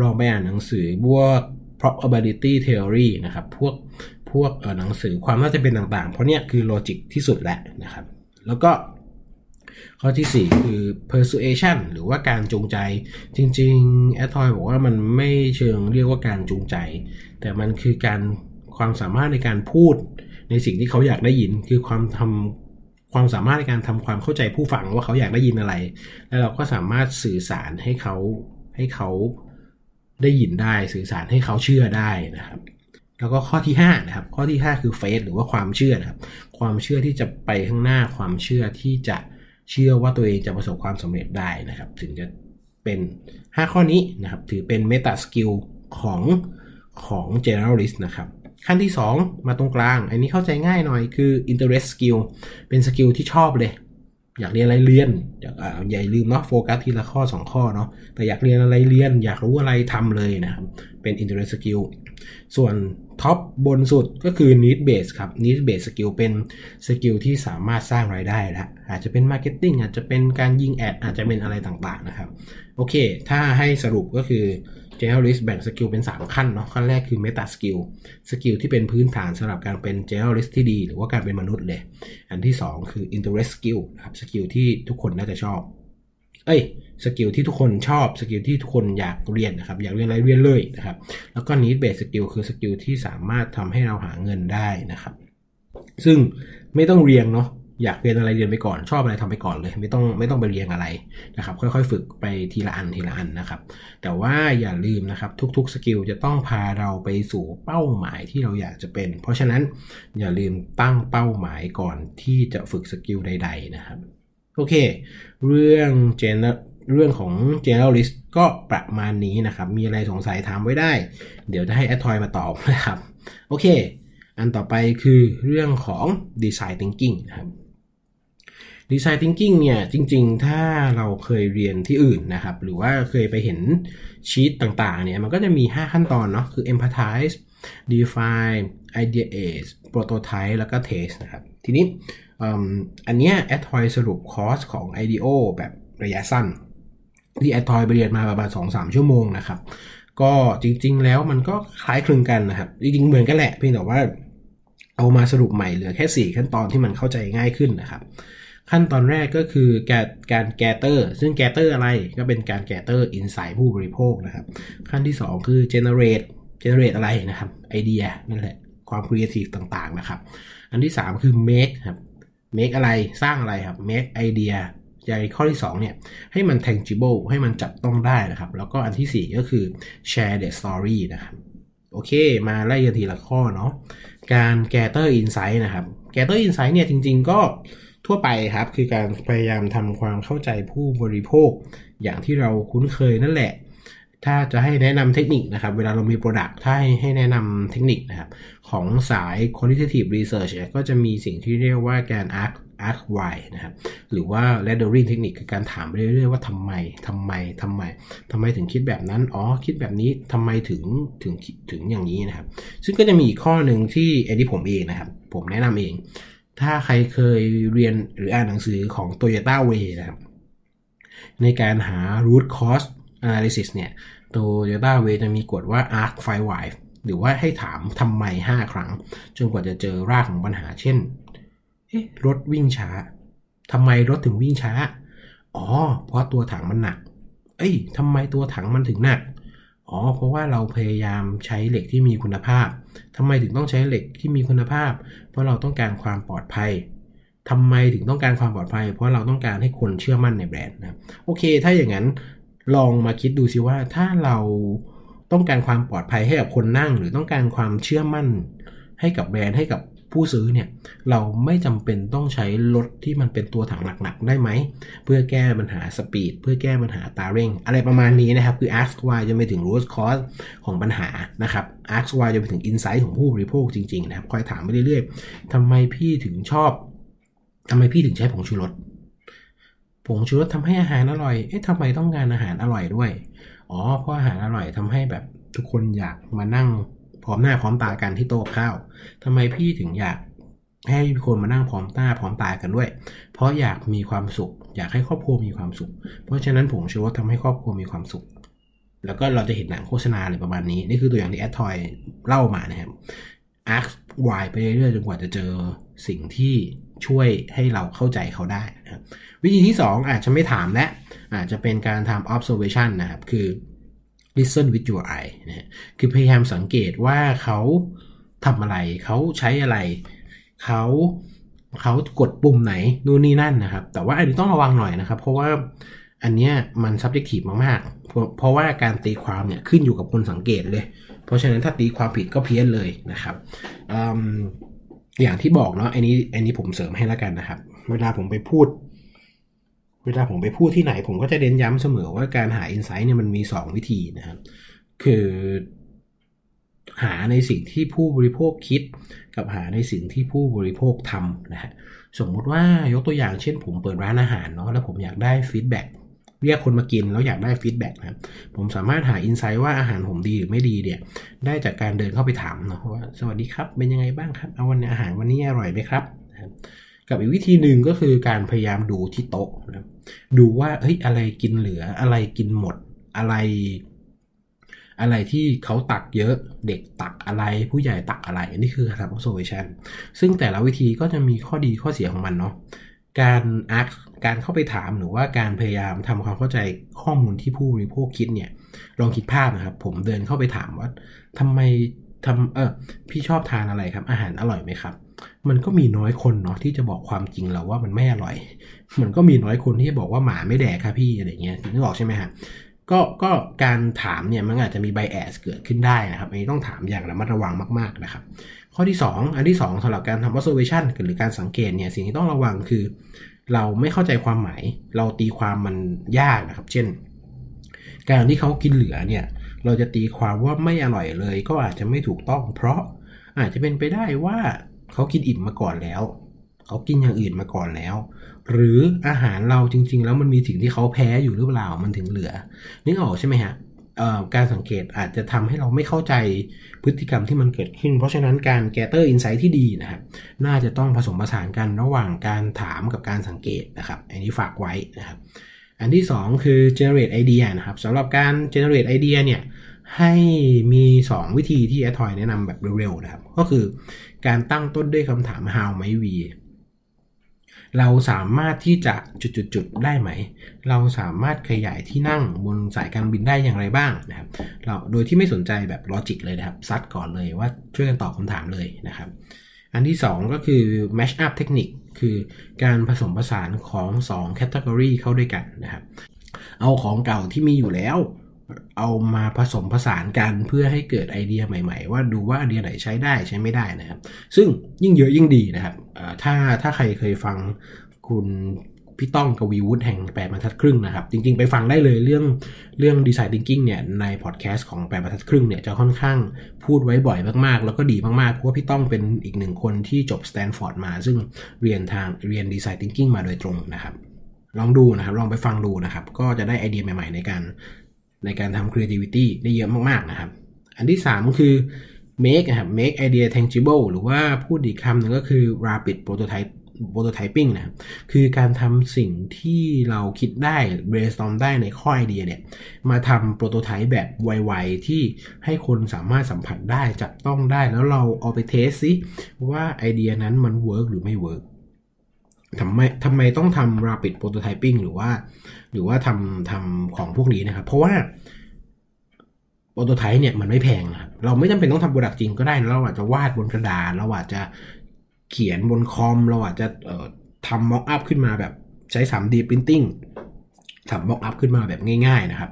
ลองไปอ่านหนังสือพวก probability theory นะครับ พวกพวกหนังสือความน่าจะเป็นต่างๆ เพราะเนี้ยคือโลจิกที่สุดแหละนะครับ แล้วก็ข้อที่ 4 คือ persuasion หรือว่าการจูงใจจริงๆแอดทอยบอกว่ามันไม่เชิงเรียกว่าการจูงใจ แต่มันคือการความสามารถในการพูดในสิ่งที่เขาอยากได้ยิน คือความทำ ความสามารถในการทำความเข้าใจผู้ฟังว่าเขาอยากได้ยินอะไร แล้วเราก็สามารถสื่อสารให้เขาให้เขาได้ยินได้สื่อสารให้เขาเชื่อได้นะครับ แล้วก็ข้อที่5นะครับ ข้อที่ 5 คือ faith หรือว่าความเชื่อนะครับ ความเชื่อที่จะไปข้างหน้าความเชื่อที่จะเชื่อว่าตัวเองจะประสบความสำเร็จได้นะครับ ถึงจะเป็น 5 ข้อนี้นะครับ ถือเป็น meta skill ของของ generalist นะครับ ขั้นที่ 2 มาตรงกลาง อันนี้เข้าใจง่ายหน่อยคือ interest skill เป็นสกิลที่ชอบเลย อยากเรียนอะไรเรียนอยากอ่าอย่าลืมเนาะโฟกัสทีละข้อ 2 ข้อเนาะแต่อยากเรียนอะไรเรียน อยากรู้อะไรทำเลยนะครับ เป็น interest skill ส่วน top บนสุดก็คือ need base ครับ need base skill เป็นสกิลที่สามารถสร้างรายได้แล้วอาจจะเป็น marketing อาจจะเป็นการยิง ad อาจจะเป็นอะไรต่างๆนะครับ โอเค ถ้าให้สรุปก็คือ generalist แบ่งสกิลเป็น 3 ขั้นเนาะขั้นแรกคือ meta skill สกิลที่เป็นพื้นฐานสำหรับการเป็น generalist ที่ดี หรือว่าการเป็นมนุษย์เลย อันที่ 2 คือ interest skill นะครับสกิลที่ทุกคนน่าจะชอบ เอ้ยสกิลที่ทุกคนชอบสกิลที่ทุกคนอยากเรียนนะครับอยากเรียนอะไรเรียนเลยนะครับแล้วก็ need based skill คือสกิลที่สามารถทำให้เราหาเงินได้นะครับ ซึ่งไม่ต้องเรียนเนาะ อยากเรียนอะไรเรียนไปก่อนชอบอะไรทำไปก่อนเลย ไม่ต้องไม่ต้องไปเรียนอะไรนะครับ ค่อยๆ ฝึกไปทีละอันทีละอันนะครับ แต่ว่าอย่าลืมนะครับ ทุกๆสกิลจะต้องพาเราไปสู่เป้าหมายที่เราอยากจะเป็น เพราะฉะนั้นอย่าลืมตั้งเป้าหมายก่อนที่จะฝึกสกิลใด ๆ นะครับโอเค เรื่อง general เรื่องของ generalist ก็ประมาณนี้นะครับ มีอะไรสงสัยถามไว้ได้ เดี๋ยวจะให้แอดทอยมาตอบนะครับ โอเค อันต่อไปคือเรื่องของ design thinking นะครับ design thinking เนี่ยจริง ๆ ถ้าเราเคยเรียนที่อื่นนะครับ หรือว่าเคยไปเห็นชีตต่างๆเนี่ยมันก็จะมี 5 ขั้นตอนเนาะคือ empathize define ideate prototype แล้วก็ test นะครับ ทีนี้อันเนี้ยแอดทอยสรุปคอร์สของ IDEO แบบระยะสั้น ที่แอดทอยไปเรียนมาประมาณ 2-3 ชั่วโมงนะครับ ก็จริง ๆ แล้วมันก็คล้ายคลึงกันนะครับ จริง ๆ เหมือนกันแหละเพียงแต่ว่าเอามาสรุปใหม่เหลือแค่ 4 ขั้นตอนที่มันเข้าใจง่ายขึ้นนะครับ ขั้นตอนแรกก็คือการการ gather ซึ่ง gather อะไรก็เป็นการ gather insight ผู้บริโภคนะครับ ขั้นที่ 2 คือ generate generate อะไรนะครับไอเดียนั่นแหละความครีเอทีฟต่างๆนะครับ อันที่ 3 คือ make ครับ make อะไรสร้างอะไรครับ make idea ใยข้อที่2เนี่ยให้มัน tangible ให้มันจับต้องได้นะครับ แล้วก็อันที่ 4 ก็คือ share the story นะครับโอเค มาไล่กันทีละข้อเนาะการ gather insight นะครับ gather insight เนี่ยจริง ๆ ก็ ทั่วไปครับคือการพยายามทำความเข้าใจผู้บริโภค อย่างที่เราคุ้นเคยนั่นแหละ ถ้าจะให้แนะนำเทคนิคนะครับ เวลาเรามี Product ถ้าให้ให้แนะนำเทคนิคนะครับ ของสาย qualitative research ก็จะมีสิ่งที่เรียกว่าการ ask ask why นะครับ หรือว่า laddering technique คือการถามไปเรื่อยๆว่าทำไมทำไมทำไมทำไมถึงคิดแบบนั้น อ๋อ คิดแบบนี้ทำไมถึงถึงถึงอย่างนี้นะครับ ซึ่งก็จะมีอีกข้อหนึ่งที่ไอ้ที่ผมเองนะครับ ผมแนะนำเอง ถ้าใครเคยเรียนหรืออ่านหนังสือของ Toyota Way นะครับ ในการหา root cause analysis เนี่ย Toyota Way จะมีกฎว่า ask five why หรือว่าให้ถามทำไม 5 ครั้ง จนกว่าจะเจอรากของปัญหา เช่น เอ๊ะ รถวิ่งช้า ทำไมรถถึงวิ่งช้า อ๋อ เพราะตัวถังมันหนัก เอ้ยทำไมตัวถังมันถึงหนัก อ๋อ เพราะว่าเราพยายามใช้เหล็กที่มีคุณภาพทำไมถึงต้องใช้เหล็กที่มีคุณภาพ เพราะเราต้องการความปลอดภัยทำไมถึงต้องการความปลอดภัย เพราะเราต้องการให้คนเชื่อมั่นในแบรนด์นะโอเค ถ้าอย่างนั้นลองมาคิดดูสิว่าถ้าเราต้องการความปลอดภัยให้กับคนนั่ง หรือต้องการความเชื่อมั่นให้กับแบรนด์ให้กับ ผู้ซื้อเนี่ยเราไม่จำเป็นต้องใช้รถที่มันเป็นตัวถังหนักๆ ได้ไหม เพื่อแก้ปัญหาสปีดเพื่อแก้ปัญหาตาเร่ง อะไรประมาณนี้นะครับ คือ ask why จะไปถึง root cause ของปัญหานะครับ ask why จะไปถึง insight ของผู้บริโภคจริงๆนะครับคอยถามไปเรื่อยๆทำไมพี่ถึงชอบทำไมพี่ถึงใช้ผงชูรสผงชูรสทำให้อาหารอร่อย เอ๊ะทำไมต้องการอาหารอร่อยด้วย อ๋อ เพราะอาหารอร่อยทำให้แบบทุกคนอยากมานั่ง พร้อมหน้าพร้อมตากันที่โต๊ะข้าวทำไมพี่ถึงอยากให้คนมานั่งพร้อมหน้าพร้อมตากันด้วย เพราะอยากมีความสุข อยากให้ครอบครัวมีความสุข เพราะฉะนั้นผงชูรสทำให้ครอบครัวมีความสุข แล้วก็เราจะเห็นหนังโฆษณาอะไรประมาณนี้ นี่คือตัวอย่างที่แอดทอยเล่ามานะครับ ask why ไปเรื่อยๆจนกว่าจะเจอสิ่งที่ช่วยให้เราเข้าใจเขาได้นะครับวิธีที่ 2 อาจจะไม่ถามและอาจจะเป็นการทำ observation นะครับ คือ listen with your eye นะคือพยายามสังเกตว่าเขาทำอะไร เขาใช้อะไร เขาเขากดปุ่มไหน นู่นนี่นั่นนะครับ แต่ว่าอันนี้ต้องระวังหน่อยนะครับ เพราะว่าอันเนี้ยมัน subjective มากๆ เพราะเพราะว่าการตีความเนี่ยขึ้นอยู่กับคนสังเกตเลย เพราะฉะนั้นถ้าตีความผิดก็เพี้ยนเลยนะครับออย่างที่บอกเนาะอันนี้อันนี้ผมเสริมให้แล้วกันนะครับ เวลาผมไปพูด เวลาผมไปพูดที่ไหน ผมก็จะเน้นย้ำเสมอว่าการหาอินไซต์เนี่ยมันมี 2 วิธีนะครับ คือหาในสิ่งที่ผู้บริโภคคิด กับหาในสิ่งที่ผู้บริโภคทำนะฮะสมมุติว่ายกตัวอย่างเช่น ผมเปิดร้านอาหารเนาะแล้วผมอยากได้ feedback เรียกคนมากินแล้วอยากได้ feedback นะครับผมสามารถหา insight ว่าอาหารผมดีหรือไม่ดีเนี่ย ได้จากการเดินเข้าไปถามเนาะว่าสวัสดีครับ เป็นยังไงบ้างครับ เอาวันนี้อาหารวันนี้อร่อยไหมครับนะครับ กับอีกวิธีหนึ่งก็คือการพยายามดูที่โต๊ะนะครับ ดูว่าเฮ้ยอะไรกินเหลืออะไรกินหมดอะไร อะไรที่เขาตักเยอะเด็กตักอะไรผู้ใหญ่ตักอะไรนี่คือทำ observation ซึ่งแต่ละวิธีก็จะมีข้อดีข้อเสียของมันเนาะการอาร์การเข้าไปถามหรือว่าการพยายามทำความเข้าใจข้อมูลที่ผู้บริโภคคิดเนี่ย ลองคิดภาพนะครับ ผมเดินเข้าไปถามว่าทำไมทำเออพี่ชอบทานอะไรครับ อาหารอร่อยไหมครับ มันก็มีน้อยคนเนาะที่จะบอกความจริงเราว่ามันไม่อร่อย มันก็มีน้อยคนที่จะบอกว่าหมาไม่แดกครับพี่อะไรเงี้ยนึกออกใช่ไหมฮะก็ก็การถามเนี่ยมันอาจจะมีไบแอสเกิดขึ้นได้นะครับอันนี้ต้องถามอย่างระมัดระวังมากๆนะครับ ข้อที่ 2 อันที่ 2สำหรับการทำ observation หรือการสังเกตเนี่ยสิ่งที่ต้องระวังคือ เราไม่เข้าใจความหมาย เราตีความมันยากนะครับ เช่น การที่เขากินเหลือเนี่ยเราจะตีความว่าไม่อร่อยเลย ก็อาจจะไม่ถูกต้อง เพราะอาจจะเป็นไปได้ว่า เขากินอิ่มมาก่อนแล้ว เขากินอย่างอื่นมาก่อนแล้ว หรืออาหารเราจริง ๆ แล้วมันมีสิ่งที่เขาแพ้อยู่หรือเปล่ามันถึงเหลือนึกออกใช่ไหมฮะการสังเกตอาจจะทำให้เราไม่เข้าใจพฤติกรรมที่มันเกิดขึ้น เพราะฉะนั้นการ gather insight ที่ดีนะครับ น่าจะต้องผสมผสานกันระหว่างการถามกับการสังเกตนะครับ อันนี้ฝากไว้นะครับ อันที่ 2 คือ generate idea นะครับสำหรับการ generate idea เนี่ยให้มี 2 วิธีที่แอทอยแนะนำแบบเร็วๆนะครับ ก็คือ การตั้งต้นด้วยคำถาม how ไหม we เราสามารถที่จะจุดๆๆได้ไหม เราสามารถขยายที่นั่งบนสายการบินได้อย่างไรบ้างนะครับ เราโดยที่ไม่สนใจแบบลอจิกเลยนะครับ ซัดก่อนเลยว่าช่วยกันตอบคำถามเลยนะครับ อันที่ 2 ก็คือ match up เทคนิคคือการผสมผสานของ2 category เข้าด้วยกันนะครับ เอาของเก่าที่มีอยู่แล้ว เอามาผสมผสานกันเพื่อให้เกิดไอเดียใหม่ๆ ว่าดูว่าไอเดียไหนใช้ได้ใช้ไม่ได้นะครับ ซึ่งยิ่งเยอะยิ่งดีนะครับถ้าถ้าใครเคยฟังคุณพี่ต้องกวีวุฒิแห่งแปดบรรทัดครึ่งนะครับ จริงๆ ไปฟังได้เลยเรื่องเรื่อง design thinking เนี่ยในพอดแคสต์ของแปดบรรทัดครึ่งเนี่ยจะค่อนข้างพูดไว้บ่อยมากๆ แล้วก็ดีมากๆ เพราะว่าพี่ต้องเป็นอีกหนึ่งคนที่จบสแตนฟอร์ดมา ซึ่งเรียนทางเรียนดีไซน์ทิงกิ้งมาโดยตรงนะครับ ลองดูนะครับ ลองไปฟังดูนะครับ ก็จะได้ไอเดียใหม่ๆ ในการ ในการทำ creativity ได้เยอะมากๆนะครับ อันที่ 3 คือ make นะครับ make idea tangible หรือว่าพูดอีกคำหนึ่งก็คือ rapid prototype prototyping นะครับ คือการทำสิ่งที่เราคิดได้ brainstorm ได้ในข้อไอเดียเนี่ย มาทำโปรโตไทป์แบบไวๆ ที่ให้คนสามารถสัมผัสได้ จับต้องได้ แล้วเราเอาไปเทสซิว่าไอเดียนั้นมัน work หรือไม่ work ทำไมทำไมต้องทำ rapid prototyping หรือว่า หรือว่าทำทำของพวกนี้นะครับ เพราะว่า prototype เนี่ยมันไม่แพงครับ เราไม่จำเป็นต้องทำ product จริงก็ได้ เราอาจจะวาดบนกระดาษ เราอาจจะเขียนบนคอม เราอาจจะทำ mockup ขึ้นมาแบบใช้ 3D Printing ทำ mockup ขึ้นมาแบบง่าย ๆ นะครับ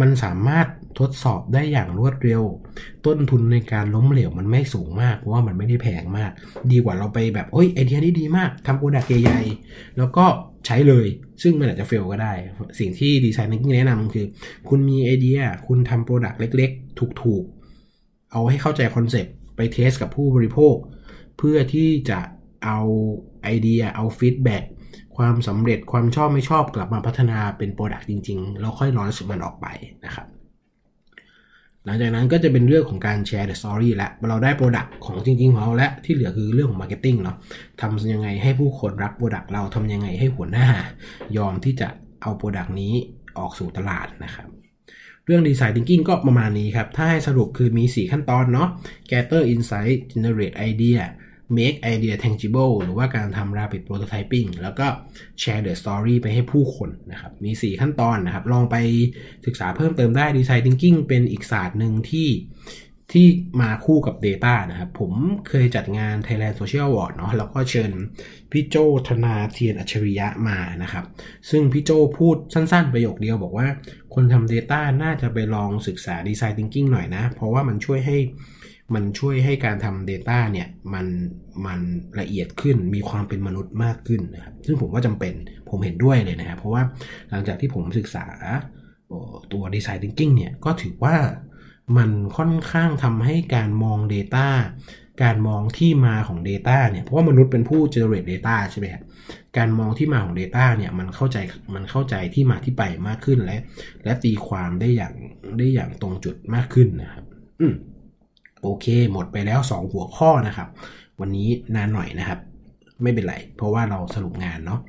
มันสามารถทดสอบได้อย่างรวดเร็ว ต้นทุนในการล้มเหลวมันไม่สูงมาก เพราะว่ามันไม่ได้แพงมาก ดีกว่าเราไปแบบโอ้ยไอเดียนี้ดีมากทำ product ใหญ่ๆแล้วก็ใช้เลย ซึ่งมันอาจจะ fail ก็ได้ สิ่งที่ design thinking แนะนำคือ คุณมีไอเดีย คุณทำ product เล็ก ๆ ถูกๆ เอาให้เข้าใจคอนเซปต์ไป test กับผู้บริโภค เพื่อที่จะ เอาไอเดียเอา feedback ความสำเร็จความชอบไม่ชอบกลับมาพัฒนาเป็น product จริง ๆ แล้วค่อย launch มันออกไปนะครับ หลังจากนั้นก็จะเป็นเรื่องของการแชร์ the story และเราได้ product ของจริง ๆ ของเราและที่เหลือคือเรื่องของ marketing เนาะทำยังไงให้ผู้คนรัก product เราทำยังไงให้หัวหน้า ยอมที่จะเอา product นี้ออกสู่ตลาดนะครับเรื่องดีไซน์ thinking ก็ประมาณนี้ครับ ถ้าให้สรุปคือมี 4 ขั้นตอนเนาะ gather insight generate idea make idea tangible หรือว่าการทำ rapid prototyping แล้วก็ share the story ไปให้ผู้คนนะครับ มี 4 ขั้นตอนนะครับ ลองไปศึกษาเพิ่มเติมได้ design thinking เป็นอีกศาสตร์หนึ่งที่ที่มาคู่กับ Data นะครับ ผมเคยจัดงาน Thailand Social Award เนาะแล้วก็เชิญพี่โจธนาเทียนอัจฉริยะมานะครับ ซึ่งพี่โจพูดสั้นๆ ประโยคเดียวบอกว่า คนทำ Data น่าจะไปลองศึกษา Design Thinking หน่อยนะ เพราะว่ามันช่วยให้ มันช่วยให้การทำ Data เนี่ยมันมันละเอียดขึ้นมีความเป็นมนุษย์มากขึ้นนะครับซึ่งผมว่าจำเป็นผมเห็นด้วยเลยนะครับ เพราะว่าหลังจากที่ผมศึกษาตัว Design Thinking เนี่ยก็ถือว่ามันค่อนข้างทำให้การมอง Data การมองที่มาของ Data เนี่ยเพราะว่ามนุษย์เป็นผู้ generate data ใช่ไหมครับการมองที่มาของ Data เนี่ยมันเข้าใจมันเข้าใจที่มาที่ไปมากขึ้นและ และตีความได้อย่างได้อย่างตรงจุดมากขึ้นนะครับ อืม โอเค หมดไปแล้ว 2 หัวข้อนะครับ วันนี้นานหน่อยนะครับ ไม่เป็นไร เพราะว่าเราสรุปงานเนาะ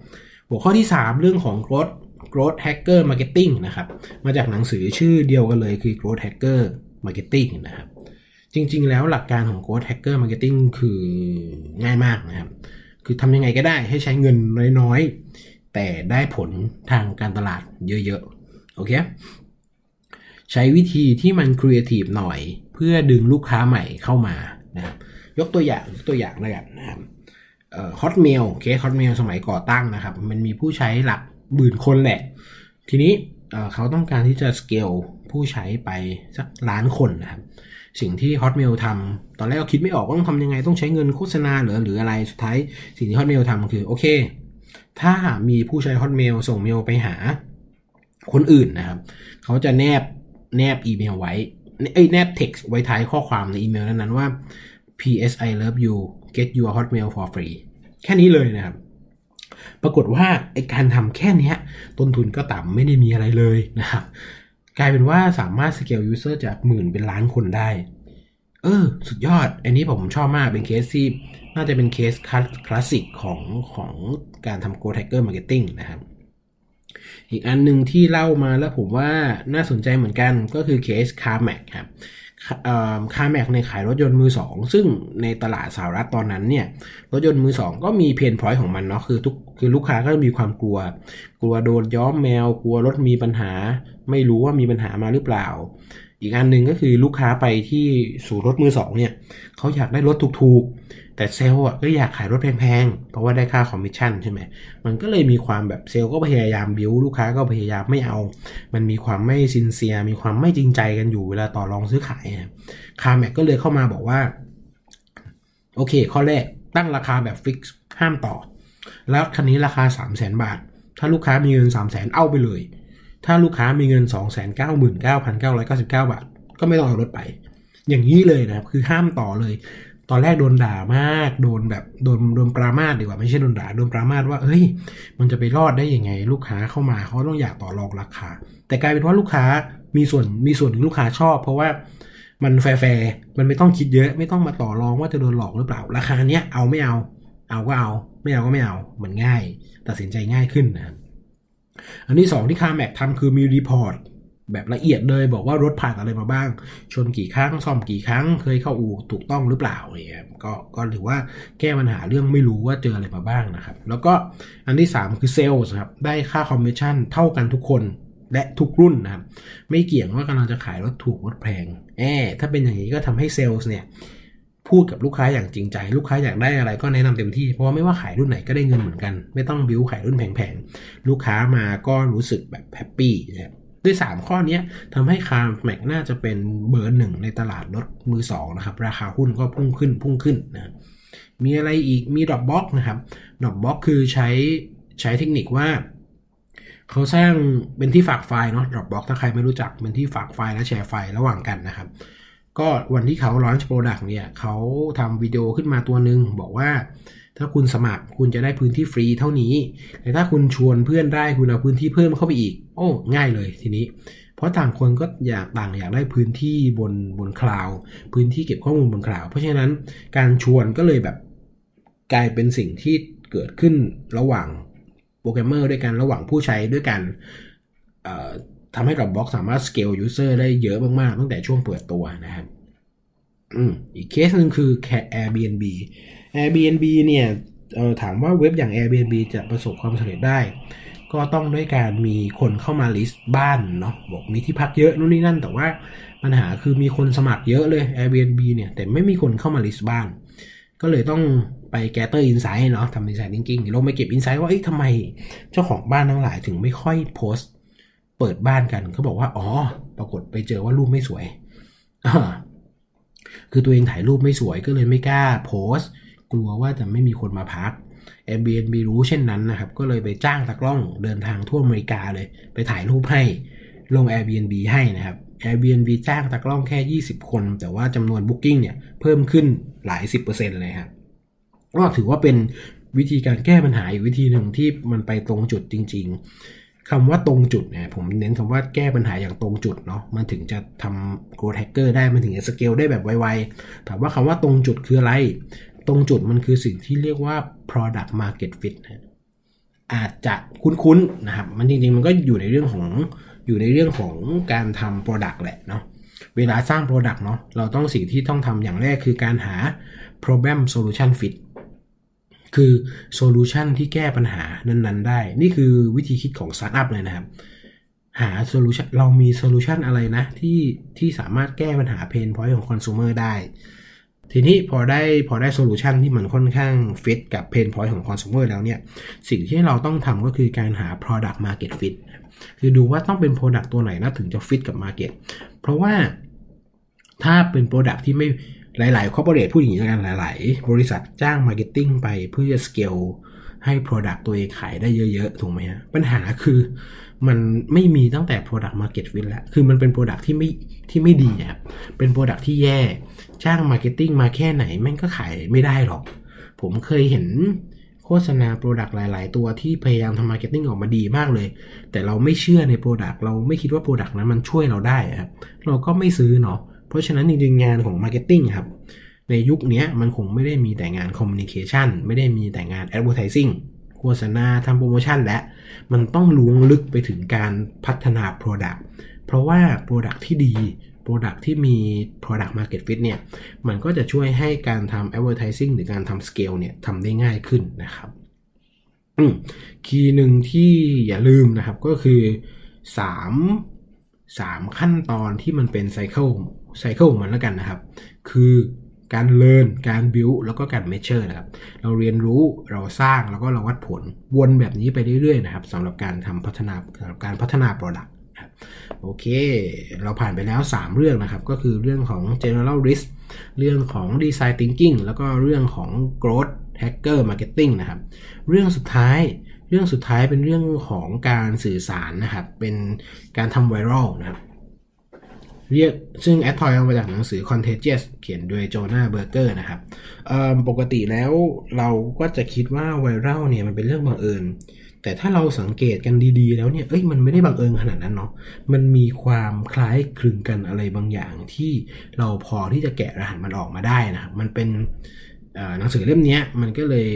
หัวข้อที่ 3 เรื่องของ growth growth hacker marketing นะครับ มาจากหนังสือชื่อเดียวกันเลยคือ growth hacker marketing นะครับ จริงๆ แล้วหลักการของ growth hacker marketing คือง่ายมากนะครับ คือทำยังไงก็ได้ให้ใช้เงินน้อยๆ แต่ได้ผลทางการตลาดเยอะๆ โอเค ใช้วิธีที่มันครีเอทีฟหน่อย เพื่อดึงลูกค้าใหม่เข้ามานะครับยกตัวอย่างยกตัวอย่างแล้วกันนะครับ Hotmail เคส Hotmail สมัยก่อตั้งนะครับ มันมีผู้ใช้หลักหมื่นคนแหละ ทีนี้เขาต้องการที่จะสเกลผู้ใช้ไปสักล้านคนนะครับ สิ่งที่ Hotmail ทำตอนแรกก็คิดไม่ออกว่าต้องทำยังไงต้องใช้เงินโฆษณาหรือหรืออะไรสุดท้ายสิ่งที่ Hotmail ทำคือ โอเค ถ้ามีผู้ใช้ Hotmail ส่งเมลไปหาคนอื่นนะครับ เขาจะแนบแนบอีเมลไว้ ไอ้แนบ text ไว้ท้ายข้อความในอีเมลนั้นๆว่า PS I love you get your Hotmail for free แค่นี้เลยนะครับ ปรากฏว่าไอการทำแค่นี้ต้นทุนก็ต่ำไม่ได้มีอะไรเลยนะครับ กลายเป็นว่าสามารถ scale user จากหมื่นเป็นล้านคนได้ เออ สุดยอด อันนี้ผมชอบมากเป็นเคสที่น่าจะเป็นเคสคลาสสิกของของการทำ Growth Hacker Marketing นะครับ อีกอันหนึ่งที่เล่ามาแล้วผมว่าน่าสนใจเหมือนกันก็คือเคส CarMax ครับ CarMax ในขายรถยนต์มือสองซึ่งในตลาดสหรัฐตอนนั้นเนี่ย รถยนต์มือสองก็มี pain point ของมันเนาะคือทุกคือลูกค้าก็มีความกลัว กลัวโดนย้อมแมว กลัวรถมีปัญหา ไม่รู้ว่ามีปัญหามาหรือเปล่า อีกอันหนึ่งก็คือลูกค้าไปที่สู่รถมือสองเนี่ยเขาอยากได้รถถูกๆ แต่เซลล์อะก็อยากขายรถแพงๆ เพราะว่าได้ค่าคอมมิชชั่นใช่ไหมมันก็เลยมีความแบบเซลล์ก็พยายามบิวลูกค้าก็พยายามไม่เอา มันมีความไม่ sincere มีความไม่จริงใจกันอยู่เวลาต่อรองซื้อขาย CarMax ก็เลยเข้ามาบอกว่า โอเค ข้อแรกตั้งราคาแบบ fix ห้ามต่อ แล้วคันนี้ราคา 3 0 0 0 0 0บาท ถ้าลูกค้ามีเงิน 3 0 0 0 0 0เอาไปเลย ถ้าลูกค้ามีเงิน 2 9 9 9 9 9 9 บาท ก็ไม่ต้องเอารถไป อย่างนี้เลยนะครับ คือห้ามต่อเลย ตอนแรกโดนด่ามาก โดนแบบโดนโดนปรามาสดีกว่าไม่ใช่โดนด่าโดนปรามาสว่าเฮ้ย มันจะไปรอดได้ยังไง ลูกค้าเข้ามาเขาต้องอยากต่อรองราคา แต่กลายเป็นว่าลูกค้ามีส่วนมีส่วนถึงลูกค้าชอบ เพราะว่ามันแฟร์มันไม่ต้องคิดเยอะ ไม่ต้องมาต่อรองว่าจะโดนหลอกหรือเปล่า ราคาเนี้ยเอาไม่เอา เอาก็เอา ไม่เอาก็ไม่เอาเหมือนง่าย ตัดสินใจง่ายขึ้นนะอันที่สองที่ CarMax ทำคือมี report แบบละเอียดเลยบอกว่ารถผ่านอะไรมาบ้าง ชนกี่ครั้งซ่อมกี่ครั้ง เคยเข้าอู่ถูกต้องหรือเปล่าเนี่ยก็ก็ถือว่าแก้ปัญหาเรื่องไม่รู้ว่าเจออะไรมาบ้างนะครับ แล้วก็อันที่ 3 คือเซลล์ครับได้ค่าคอมมิชชั่นเท่ากันทุกคนและทุกรุ่นนะครับ ไม่เกี่ยงว่ากำลังจะขายรถถูกรถแพงแอบถ้าเป็นอย่างนี้ก็ทำให้เซลล์เนี่ยพูดกับลูกค้าอย่างจริงใจ ลูกค้าอยากได้อะไรก็แนะนำเต็มที่ เพราะว่าไม่ว่าขายรุ่นไหนก็ได้เงินเหมือนกัน ไม่ต้องบิวขายรุ่นแพงๆ ลูกค้ามาก็รู้สึกแบบ happy นะครับ ด้วย 3 ข้อนี้ทำให้ CarMax น่าจะเป็นเบอร์หนึ่งในตลาดรถมือ2นะครับ ราคาหุ้นก็พุ่งขึ้นพุ่งขึ้นนะมีอะไรอีกมี Dropbox นะครับ Dropbox คือใช้ใช้เทคนิคว่าเขาสร้างเป็นที่ฝากไฟล์เนาะ Dropbox ถ้าใครไม่รู้จักเป็นที่ฝากไฟล์และแชร์ไฟล์ระหว่างกันนะครับ ก็วันที่เขา launch product เนี่ยเขาทำวิดีโอขึ้นมาตัวหนึ่งบอกว่า ถ้าคุณสมัครคุณจะได้พื้นที่ฟรีเท่านี้ แต่ถ้าคุณชวนเพื่อนได้คุณเอาพื้นที่เพิ่มเข้าไปอีก โอ้ ง่ายเลยทีนี้ เพราะต่างคนก็อยากต่างอยากได้พื้นที่บนบน cloud พื้นที่เก็บข้อมูลบน cloud เพราะฉะนั้นการชวนก็เลยแบบกลายเป็นสิ่งที่เกิดขึ้นระหว่างโปรแกรมเมอร์ด้วยกันระหว่างผู้ใช้ด้วยกันทำให้ Dropbox สามารถ scale user ได้เยอะมาก ๆ ตั้งแต่ช่วงเปิดตัวนะครับ อืมอีกเคสหนึ่งคือ Airbnb Airbnb เนี่ยถามว่าเว็บอย่าง Airbnb จะประสบความสำเร็จได้ ก็ต้องด้วยการมีคนเข้ามา list บ้านเนาะบอกมีที่พักเยอะนู่นนี่นั่น แต่ว่าปัญหาคือมีคนสมัครเยอะเลย Airbnb เนี่ยแต่ไม่มีคนเข้ามาลิสต์บ้าน ก็เลยต้องไปแกเตอร์อินไซต์เนาะทำอินไซต์ thinking ลงไปเก็บอินไซต์ว่าเอ๊ะทำไมเจ้าของบ้านทั้งหลายถึงไม่ค่อยโพสต์เปิดบ้านกันเขาบอกว่าอ๋อ ปรากฏไปเจอว่ารูปไม่สวยคือตัวเองถ่ายรูปไม่สวยก็เลยไม่กล้าโพสต์ กลัวว่าจะไม่มีคนมาพัก Airbnb รู้เช่นนั้นนะครับ ก็เลยไปจ้างตากล้องเดินทางทั่วอเมริกาเลย ไปถ่ายรูปให้ลง Airbnb ให้นะครับ Airbnb จ้างตากล้องแค่ 20 คน แต่ว่าจำนวน Booking เนี่ยเพิ่มขึ้นหลาย 10%เลยครับก็ถือว่าเป็นวิธีการแก้ปัญหาอีกวิธีหนึ่งที่มันไปตรงจุดจริง ๆคำว่าตรงจุดเนี่ยผมเน้นคำว่าแก้ปัญหาอย่างตรงจุดเนาะมันถึงจะทำ growth hacker ได้มันถึงจะสเกลได้แบบไวๆถามว่าคำว่าตรงจุดคืออะไร ตรงจุดมันคือสิ่งที่เรียกว่า product market fit นะอาจจะคุ้นๆนะครับ มันจริงๆ มันก็อยู่ในเรื่องของอยู่ในเรื่องของการทำ product แหละเนาะเวลาสร้าง product เนาะเราต้องสิ่งที่ต้องทำอย่างแรกคือการหา problem solution fit คือ solution ที่แก้ปัญหานั้นๆ ได้ นี่คือวิธีคิดของสตาร์ทอัพเลยนะครับ หา solution เรามี solution อะไรนะที่ที่สามารถแก้ปัญหาเพนพอยต์ของคอน sumer ได้ ทีนี้พอได้พอได้โซลูชันที่มันค่อนข้างฟิตกับเพนพอยต์ของคอน sumer แล้วเนี่ย สิ่งที่เราต้องทำก็คือการหา product market fit คือดูว่าต้องเป็น product ตัวไหนนะถึงจะฟิตกับ market เพราะว่าถ้าเป็น product ที่ไม่หลายๆ corporate พูดอย่างนี้กันหลาย ๆ บริษัทจ้าง marketing ไปเพื่อจะ scale ให้ product ตัวเองขายได้เยอะ ๆ ถูกไหมฮะ ปัญหาคือ มันไม่มีตั้งแต่ product market fit แล้ว คือมันเป็น product ที่ไม่ที่ไม่ดีครับ เป็น product ที่แย่ จ้าง marketing มาแค่ไหนแม่งก็ขายไม่ได้หรอก ผมเคยเห็นโฆษณา Product หลาย ๆ ตัวที่พยายามทำ Marketing ออกมาดีมากเลย แต่เราไม่เชื่อใน Product เราไม่คิดว่า Product นั้นมันช่วยเราได้ครับ เราก็ไม่ซื้อเนาะ เพราะฉะนั้นจริงๆงานของ Marketing ครับ ในยุคนี้มันคงไม่ได้มีแต่งาน Communication ไม่ได้มีแต่งาน Advertising โฆษณาทำโปรโมชั่นและ มันต้องล้วงลึกไปถึงการพัฒนา Product เพราะว่า Product ที่ดี Product ที่มี Product Market Fit เนี่ย มันก็จะช่วยให้การทำ Advertising หรือการทำ Scale เนี่ยทำได้ง่ายขึ้นนะครับคีย์หนึ่งที่อย่าลืมนะครับก็คือ3 3 ขั้นตอนที่มันเป็นไซเคิลcycle ของมันแล้วกันนะครับ คือ การเรียนการ build แล้วก็การ measure นะครับ เราเรียนรู้เราสร้างแล้วก็เราวัดผลวนแบบนี้ไปเรื่อยๆนะครับสำหรับการทำพัฒนาสำหรับการพัฒนา Product โอเค เราผ่านไปแล้ว 3 เรื่องนะครับ ก็คือเรื่องของ generalist เรื่องของ design thinking แล้วก็เรื่องของ growth hacker marketing นะครับ เรื่องสุดท้าย เรื่องสุดท้ายเป็นเรื่องของการสื่อสารนะครับ เป็นการทำไวรัลนะครับ เรียกซึ่งแอดทอยเอามาจากหนังสือ Contagious เขียนโดยโจนาเบอร์เกอร์นะครับปกติแล้วเราก็จะคิดว่าไวรัลเนี่ยมันเป็นเรื่องบังเอิญ แต่ถ้าเราสังเกตกันดีๆ แล้วเนี่ยเอ้ยมันไม่ได้บังเอิญขนาดนั้นเนาะมันมีความคล้ายคลึงกันอะไรบางอย่างที่เราพอที่จะแกะรหัสมันออกมาได้นะครับมันเป็นหนังสือเล่มนี้มันก็เลย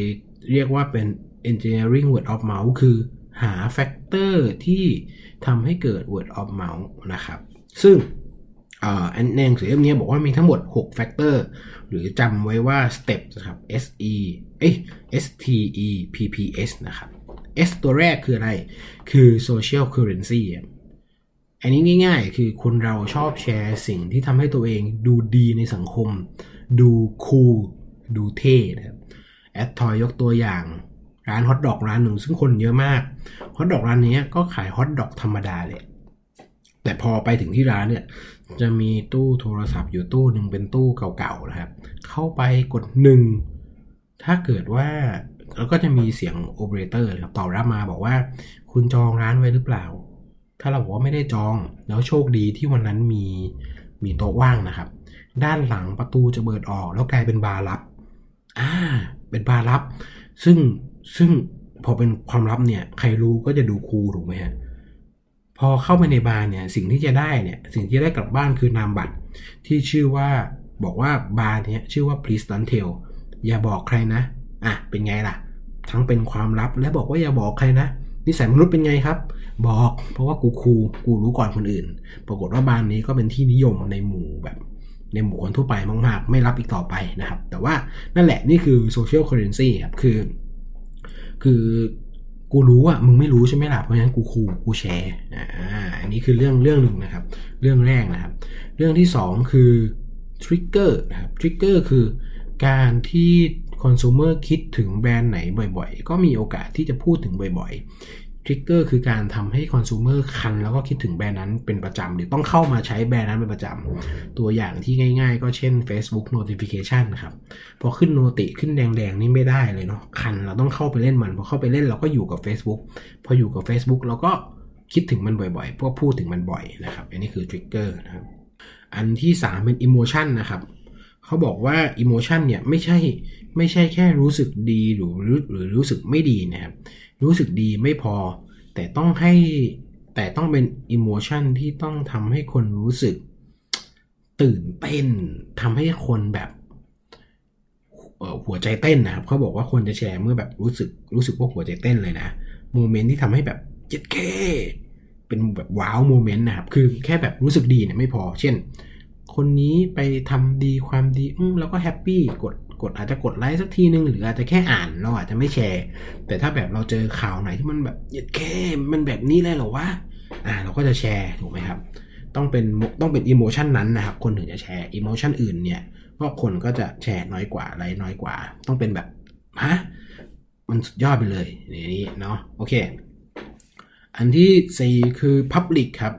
เรียกว่าเป็น engineering word of mouth คือหา factor ที่ทำให้เกิด word of mouth นะครับ ซึ่ง ในหนังสือเล่มนี้บอกว่ามีทั้งหมด 6 factor หรือจำไว้ว่า STEPPS นะครับ S E เอ้ S T E P P S นะครับ S ตัวแรกคืออะไร คือ social currency อันนี้ง่ายๆ คือคนเราชอบแชร์สิ่งที่ทำให้ตัวเองดูดีในสังคม ดู cool ดูเท่นะครับ แอดทอยยกตัวอย่างร้านฮอทดอกร้านหนึ่งซึ่งคนเยอะมาก ฮอทดอกร้านนี้ก็ขายฮอทดอกธรรมดาเลย แต่พอไปถึงที่ร้านเนี่ย จะมีตู้โทรศัพท์อยู่ตู้หนึ่งเป็นตู้เก่าๆนะครับ เข้าไปกดหนึ่งถ้าเกิดว่าแล้วก็จะมีเสียงโอเปอเรเตอร์ครับตอบรับมาบอกว่า คุณจองร้านไว้หรือเปล่า ถ้าเราบอกว่าไม่ได้จองแล้วโชคดีที่วันนั้นมีมีโต๊ะว่างนะครับ ด้านหลังประตูจะเปิดออก แล้วกลายเป็นบาร์ลับอ่าเป็นบาร์ลับ ซึ่งซึ่งพอเป็นความลับเนี่ย ใครรู้ก็จะดูคูลถูกไหมฮะ อเข้าไปในบาร์เนี่ยสิ่งที่จะได้เนี่ยสิ่งที่ได้กลับบ้านคือนามบัตรที่ชื่อว่าบอกว่าบาร์เนี้ยชื่อว่า please don't tell อย่าบอกใครนะอะเป็นไงล่ะ ทั้งเป็นความลับและบอกว่าอย่าบอกใครนะนิสัยมนุษย์เป็นไงครับ บอกเพราะว่ากู cool กูรู้ก่อนคนอื่น ปรากฏว่าบาร์นี้ก็เป็นที่นิยมในหมู่แบบ ในหมู่คนทั่วไปมากๆ ไม่รับอีกต่อไปนะครับ แต่ว่านั่นแหละนี่คือ social currency ครับคือ คือ กูรู้อะมึงไม่รู้ใช่ไหมล่ะเพราะฉะนั้นกู cool กูแชร์อ่าอันนี้คือเรื่องเรื่องหนึ่งนะครับ เรื่องแรกนะครับ เรื่องที่สองคือ trigger นะครับ trigger คือการที่คอน sumer คิดถึงแบรนด์ไหนบ่อยๆ ก็มีโอกาสที่จะพูดถึงบ่อยๆ ทริกเกอร์คือการทำให้คอน sumer คัน แล้วก็คิดถึงแบรนด์นั้นเป็นประจำหรือต้องเข้ามาใช้แบรนด์นั้นเป็นประจำตัวอย่างที่ง่ายๆ ก็เช่น Facebook notification นะครับพอขึ้นโนติขึ้นแดงๆ นี่ไม่ได้เลยเนาะคันเราต้องเข้าไปเล่นมัน พอเข้าไปเล่นเราก็อยู่กับ Facebook พออยู่กับ Facebook เราก็คิดถึงมันบ่อยๆพวกพูดถึงมันบ่อยนะครับอันนี้คือทริกเกอร์นะครับอันที่ 3 เป็น emotion นะครับเขาบอกว่า emotion เนี่ยไม่ใช่ไม่ใช่แค่รู้สึกดีหรือหรือรู้สึกไม่ดีนะครับ รู้สึกดีไม่พอ แต่ต้องให้แต่ต้องเป็น emotion ที่ต้องทำให้คนรู้สึก ตื่นเต้นทำให้คนแบบหัวใจเต้นนะครับเขาบอกว่าคนจะแชร์เมื่อแบบรู้สึกรู้สึกว่าหัวใจเต้นเลยนะโมเมนต์ที่ทำให้แบบเจ็ดเคเป็นแบบ wow moment นะครับคือแค่แบบรู้สึกดีเนี่ยไม่พอ เช่น คนนี้ไปทำดีความดีอืมแล้วก็ happy กด กดอาจจะกดไลค์สักทีนึงหรืออาจจะแค่อ่านเราอาจจะไม่แชร์ แต่ถ้าแบบเราเจอข่าวไหนที่มันแบบเย็ดแข้มันแบบนี้เลยเหรอวะอ่าเราก็จะแชร์ถูกไหมครับ ต้องเป็นต้องเป็น emotion นั้นนะครับ คนถึงจะแชร์ emotion อื่นเนี่ยก็คนก็จะแชร์น้อยกว่าอะไรน้อยกว่า ต้องเป็นแบบฮะมันสุดยอดไปเลยนี่เนาะโอเค อันที่สี่คือ Public ครับ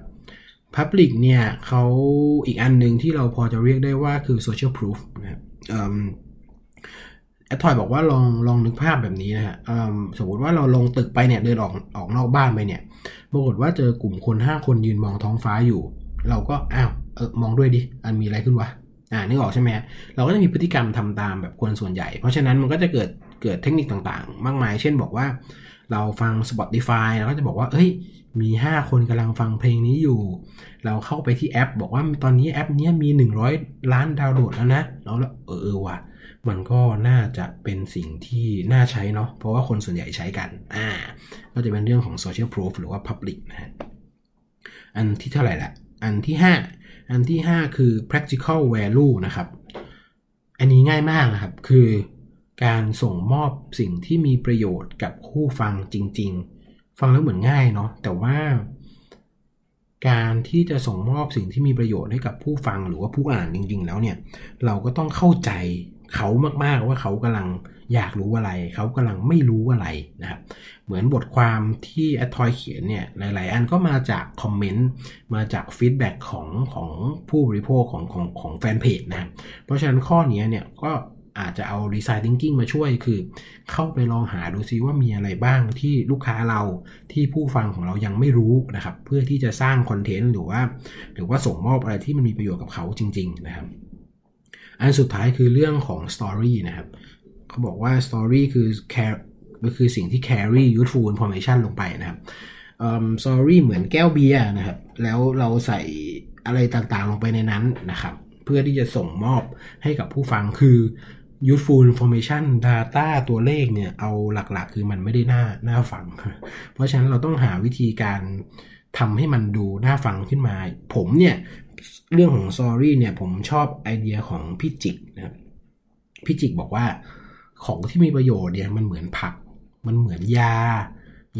Public เนี่ยเขาอีกอันหนึ่งที่เราพอจะเรียกได้ว่าคือ Social Proof นะครับ ดทอยบอกว่าลองลองนึกภาพแบบนี้นะฮะสมมติว่าเราลงตึกไปเนี่ยเดินออกออกนอกบ้านไปเนี่ยปรากฏว่าเจอกลุ่มคน5คนยืนมองท้องฟ้าอยู่ เราก็อ้าวเออมองด้วยดิอันมีอะไรขึ้นวะอ่านึกออกใช่ไหมเราก็จะมีพฤติกรรมทำตามแบบคนส่วนใหญ่ เพราะฉะนั้นมันก็จะเกิดเกิดเทคนิคต่างๆ มากมาย เช่นบอกว่าเราฟัง Spotify เราก็จะบอกว่า เอ้ย มี 5 คนกำลังฟังเพลงนี้อยู่ เราเข้าไปที่แอป บอกว่าตอนนี้แอปนี้มี 100 ล้านดาวน์โหลดแล้วนะเราแล้วเออเออว่ะ มันก็น่าจะเป็นสิ่งที่น่าใช้เนาะเพราะว่าคนส่วนใหญ่ใช้กันอ่าก็จะเป็นเรื่องของ social proof หรือว่า public นะฮะอันที่เท่าไหร่ละอันที่ 5 อันที่ 5 คือ practical value นะครับ อันนี้ง่ายมากนะครับ คือการส่งมอบสิ่งที่มีประโยชน์กับคู่ฟังจริง ๆ ฟังแล้วเหมือนง่ายเนาะแต่ว่า การที่จะส่งมอบสิ่งที่มีประโยชน์ให้กับผู้ฟังหรือว่าผู้อ่านจริง ๆ แล้วเนี่ย เราก็ต้องเข้าใจ เขามากๆว่าเขากำลังอยากรู้อะไร เขากำลังไม่รู้อะไรนะครับเหมือนบทความที่แอดทอยเขียนเนี่ยหลาย ๆ อันก็มาจากคอมเมนต์มาจากฟีดแบ็กของของผู้บริโภคของของของแฟนเพจนะเพราะฉะนั้นข้อนี้เนี่ยก็อาจจะเอา Design Thinking มาช่วยคือ เข้าไปลองหาดูซิว่ามีอะไรบ้างที่ลูกค้าเราที่ผู้ฟังของเรายังไม่รู้นะครับ เพื่อที่จะสร้างคอนเทนต์หรือว่า หรือว่าส่งมอบอะไรที่มันมีประโยชน์กับเขาจริง ๆ นะครับ อันสุดท้ายคือเรื่องของ Story นะครับเขาบอกว่า Story คือ care ก็คือสิ่งที่ carry useful information ลงไปนะครับ Story เหมือนแก้วเบียร์นะครับ แล้วเราใส่อะไรต่างๆลงไปในนั้นนะครับ เพื่อที่จะส่งมอบให้กับผู้ฟังคือ useful information data ตัวเลขเนี่ย เอาหลักๆ คือมันไม่ได้น่าน่าฟัง เพราะฉะนั้นเราต้องหาวิธีการทำให้มันดูน่าฟังขึ้นมา ผมเนี่ย เรื่องของ story เนี่ยผมชอบไอเดียของพี่จิกนะครับพี่จิกบอกว่าของที่มีประโยชน์เนี่ยมันเหมือนผัก มันเหมือนยา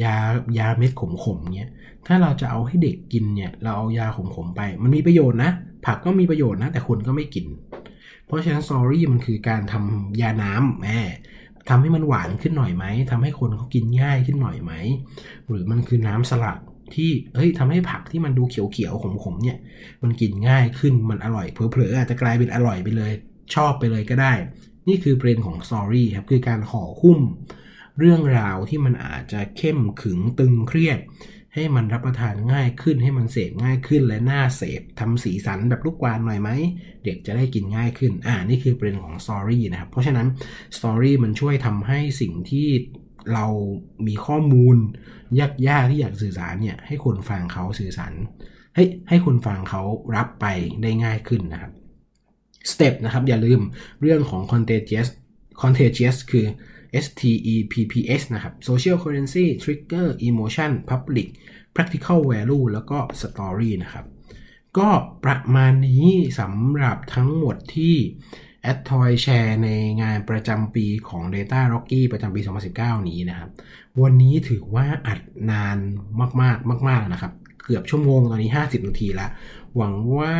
ยายาเม็ดขมๆเนี้ยถ้าเราจะเอาให้เด็กกินเนี่ย เราเอายาขมๆไป มันมีประโยชน์นะ ผักก็มีประโยชน์นะ แต่คนก็ไม่กิน เพราะฉะนั้น story มันคือการทำยาน้ำแม่ทำให้มันหวานขึ้นหน่อยไหมทำให้คนเขากินง่ายขึ้นหน่อยไหม หรือมันคือน้ำสลัด ที่เฮ้ยทำให้ผักที่มันดูเขียวๆขมๆเนี่ย มันกินง่ายขึ้นมันอร่อยเผลอๆอาจจะกลายเป็นอร่อยไปเลย ชอบไปเลยก็ได้ นี่คือประเด็นของ story ครับคือการห่อหุ้ม เรื่องราวที่มันอาจจะเข้มขึงตึงเครียด ให้มันรับประทานง่ายขึ้นให้มันเสพง่ายขึ้นและน่าเสพทำสีสันแบบลูกกวาดหน่อยไหมเด็กจะได้กินง่ายขึ้น อ่านี่คือประเด็นของ story นะครับเพราะฉะนั้น story มันช่วยทำให้สิ่งที่ เรามีข้อมูลยากๆที่อยากสื่อสารเนี่ยให้คนฟังเขาสื่อสารให้ให้คนฟังเขารับไปได้ง่ายขึ้นนะครับสเต็ปนะครับอย่าลืมเรื่องของ contagious contagious คือ S T E P P S นะครับ social currency trigger emotion public practical value แล้วก็ story นะครับ ก็ประมาณนี้สำหรับทั้งหมดที่ แอดทอยแชร์ในงานประจำปีของ Data Rocky ประจำปี 2019 นี้นะครับ วันนี้ถือว่าอัดนานมากๆมาก ๆนะครับ เกือบชั่วโมงตอนนี้ 50 นาทีละ หวังว่า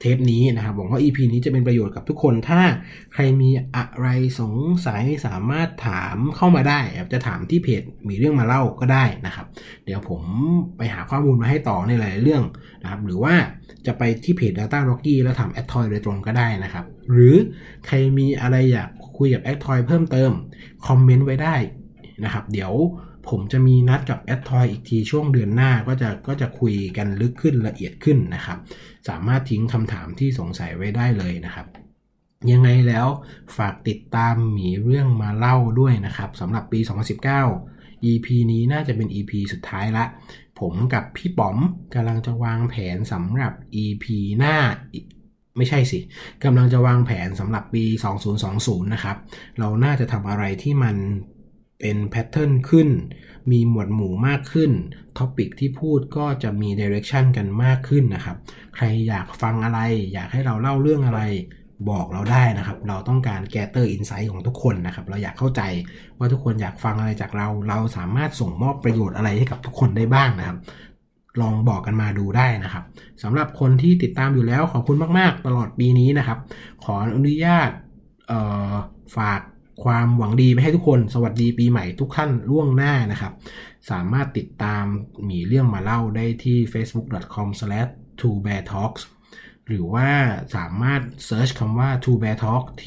เทปนี้นะครับหวังว่า EP นี้จะเป็นประโยชน์กับทุกคน ถ้าใครมีอะไรสงสัยสามารถถามเข้ามาได้จะถามที่เพจมีเรื่องมาเล่าก็ได้นะครับ เดี๋ยวผมไปหาข้อมูลมาให้ต่อในหลายเรื่องนะครับ หรือว่าจะไปที่เพจ Data Rocky แล้วถาม a d t o y โดยตรงก็ได้นะครับ หรือใครมีอะไรอยากคุยกับ a d t o y เพิ่มเติม คอมเมนต์ไว้ได้นะครับ เดี๋ยว ผมจะมีนัดกับ a d t o y อีกทีช่วงเดือนหน้าก็จะก็จะคุยกันลึกขึ้นละเอียดขึ้นนะครับ สามารถทิ้งคำถามที่สงสัยไว้ได้เลยนะครับยังไงแล้วฝากติดตามหมีเรื่องมาเล่าด้วยนะครับสำหรับปี 2019 EP นี้น่าจะเป็น EP สุดท้ายละ ผมกับพี่ป๋อมกำลังจะวางแผนสำหรับ EP หน้าไม่ใช่สิกำลังจะวางแผนสำหรับปี 2020 นะครับ เราน่าจะทำอะไรที่มัน เป็น pattern ขึ้น มีหมวดหมู่มากขึ้น topic ที่พูดก็จะมีเดเร c ชันกันมากขึ้นนะครับ ใครอยากฟังอะไร อยากให้เราเล่าเรื่องอะไรบอกเราได้นะครับ เราต้องการ gather insight ของทุกคนนะครับ เราอยากเข้าใจว่าทุกคนอยากฟังอะไรจากเรา เราสามารถส่งมอบประโยชน์อะไรให้กับทุกคนได้บ้างนะครับ ลองบอกกันมาดูได้นะครับสำหรับคนที่ติดตามอยู่แล้วขอบคุณมาก ๆ ตลอดปีนี้นะครับ ขออนุญาตฝาก ความหวังดีไปให้ทุกคน สวัสดีปีใหม่ทุกท่านล่วงหน้านะครับ สามารถติดตามมีเรื่องมาเล่าได้ที่ facebook.com/twobeartalks หรือว่าสามารถเซิร์ชคำว่า Two Bear Talk T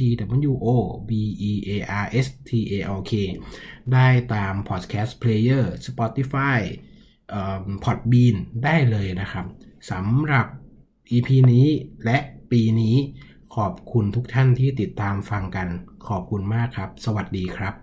W O B E A R S T A L K ได้ตาม podcast player Spotify พอดบีนได้เลยนะครับสำหรับ EP นี้และปีนี้ ขอบคุณทุกท่านที่ติดตามฟังกัน ขอบคุณมากครับ สวัสดีครับ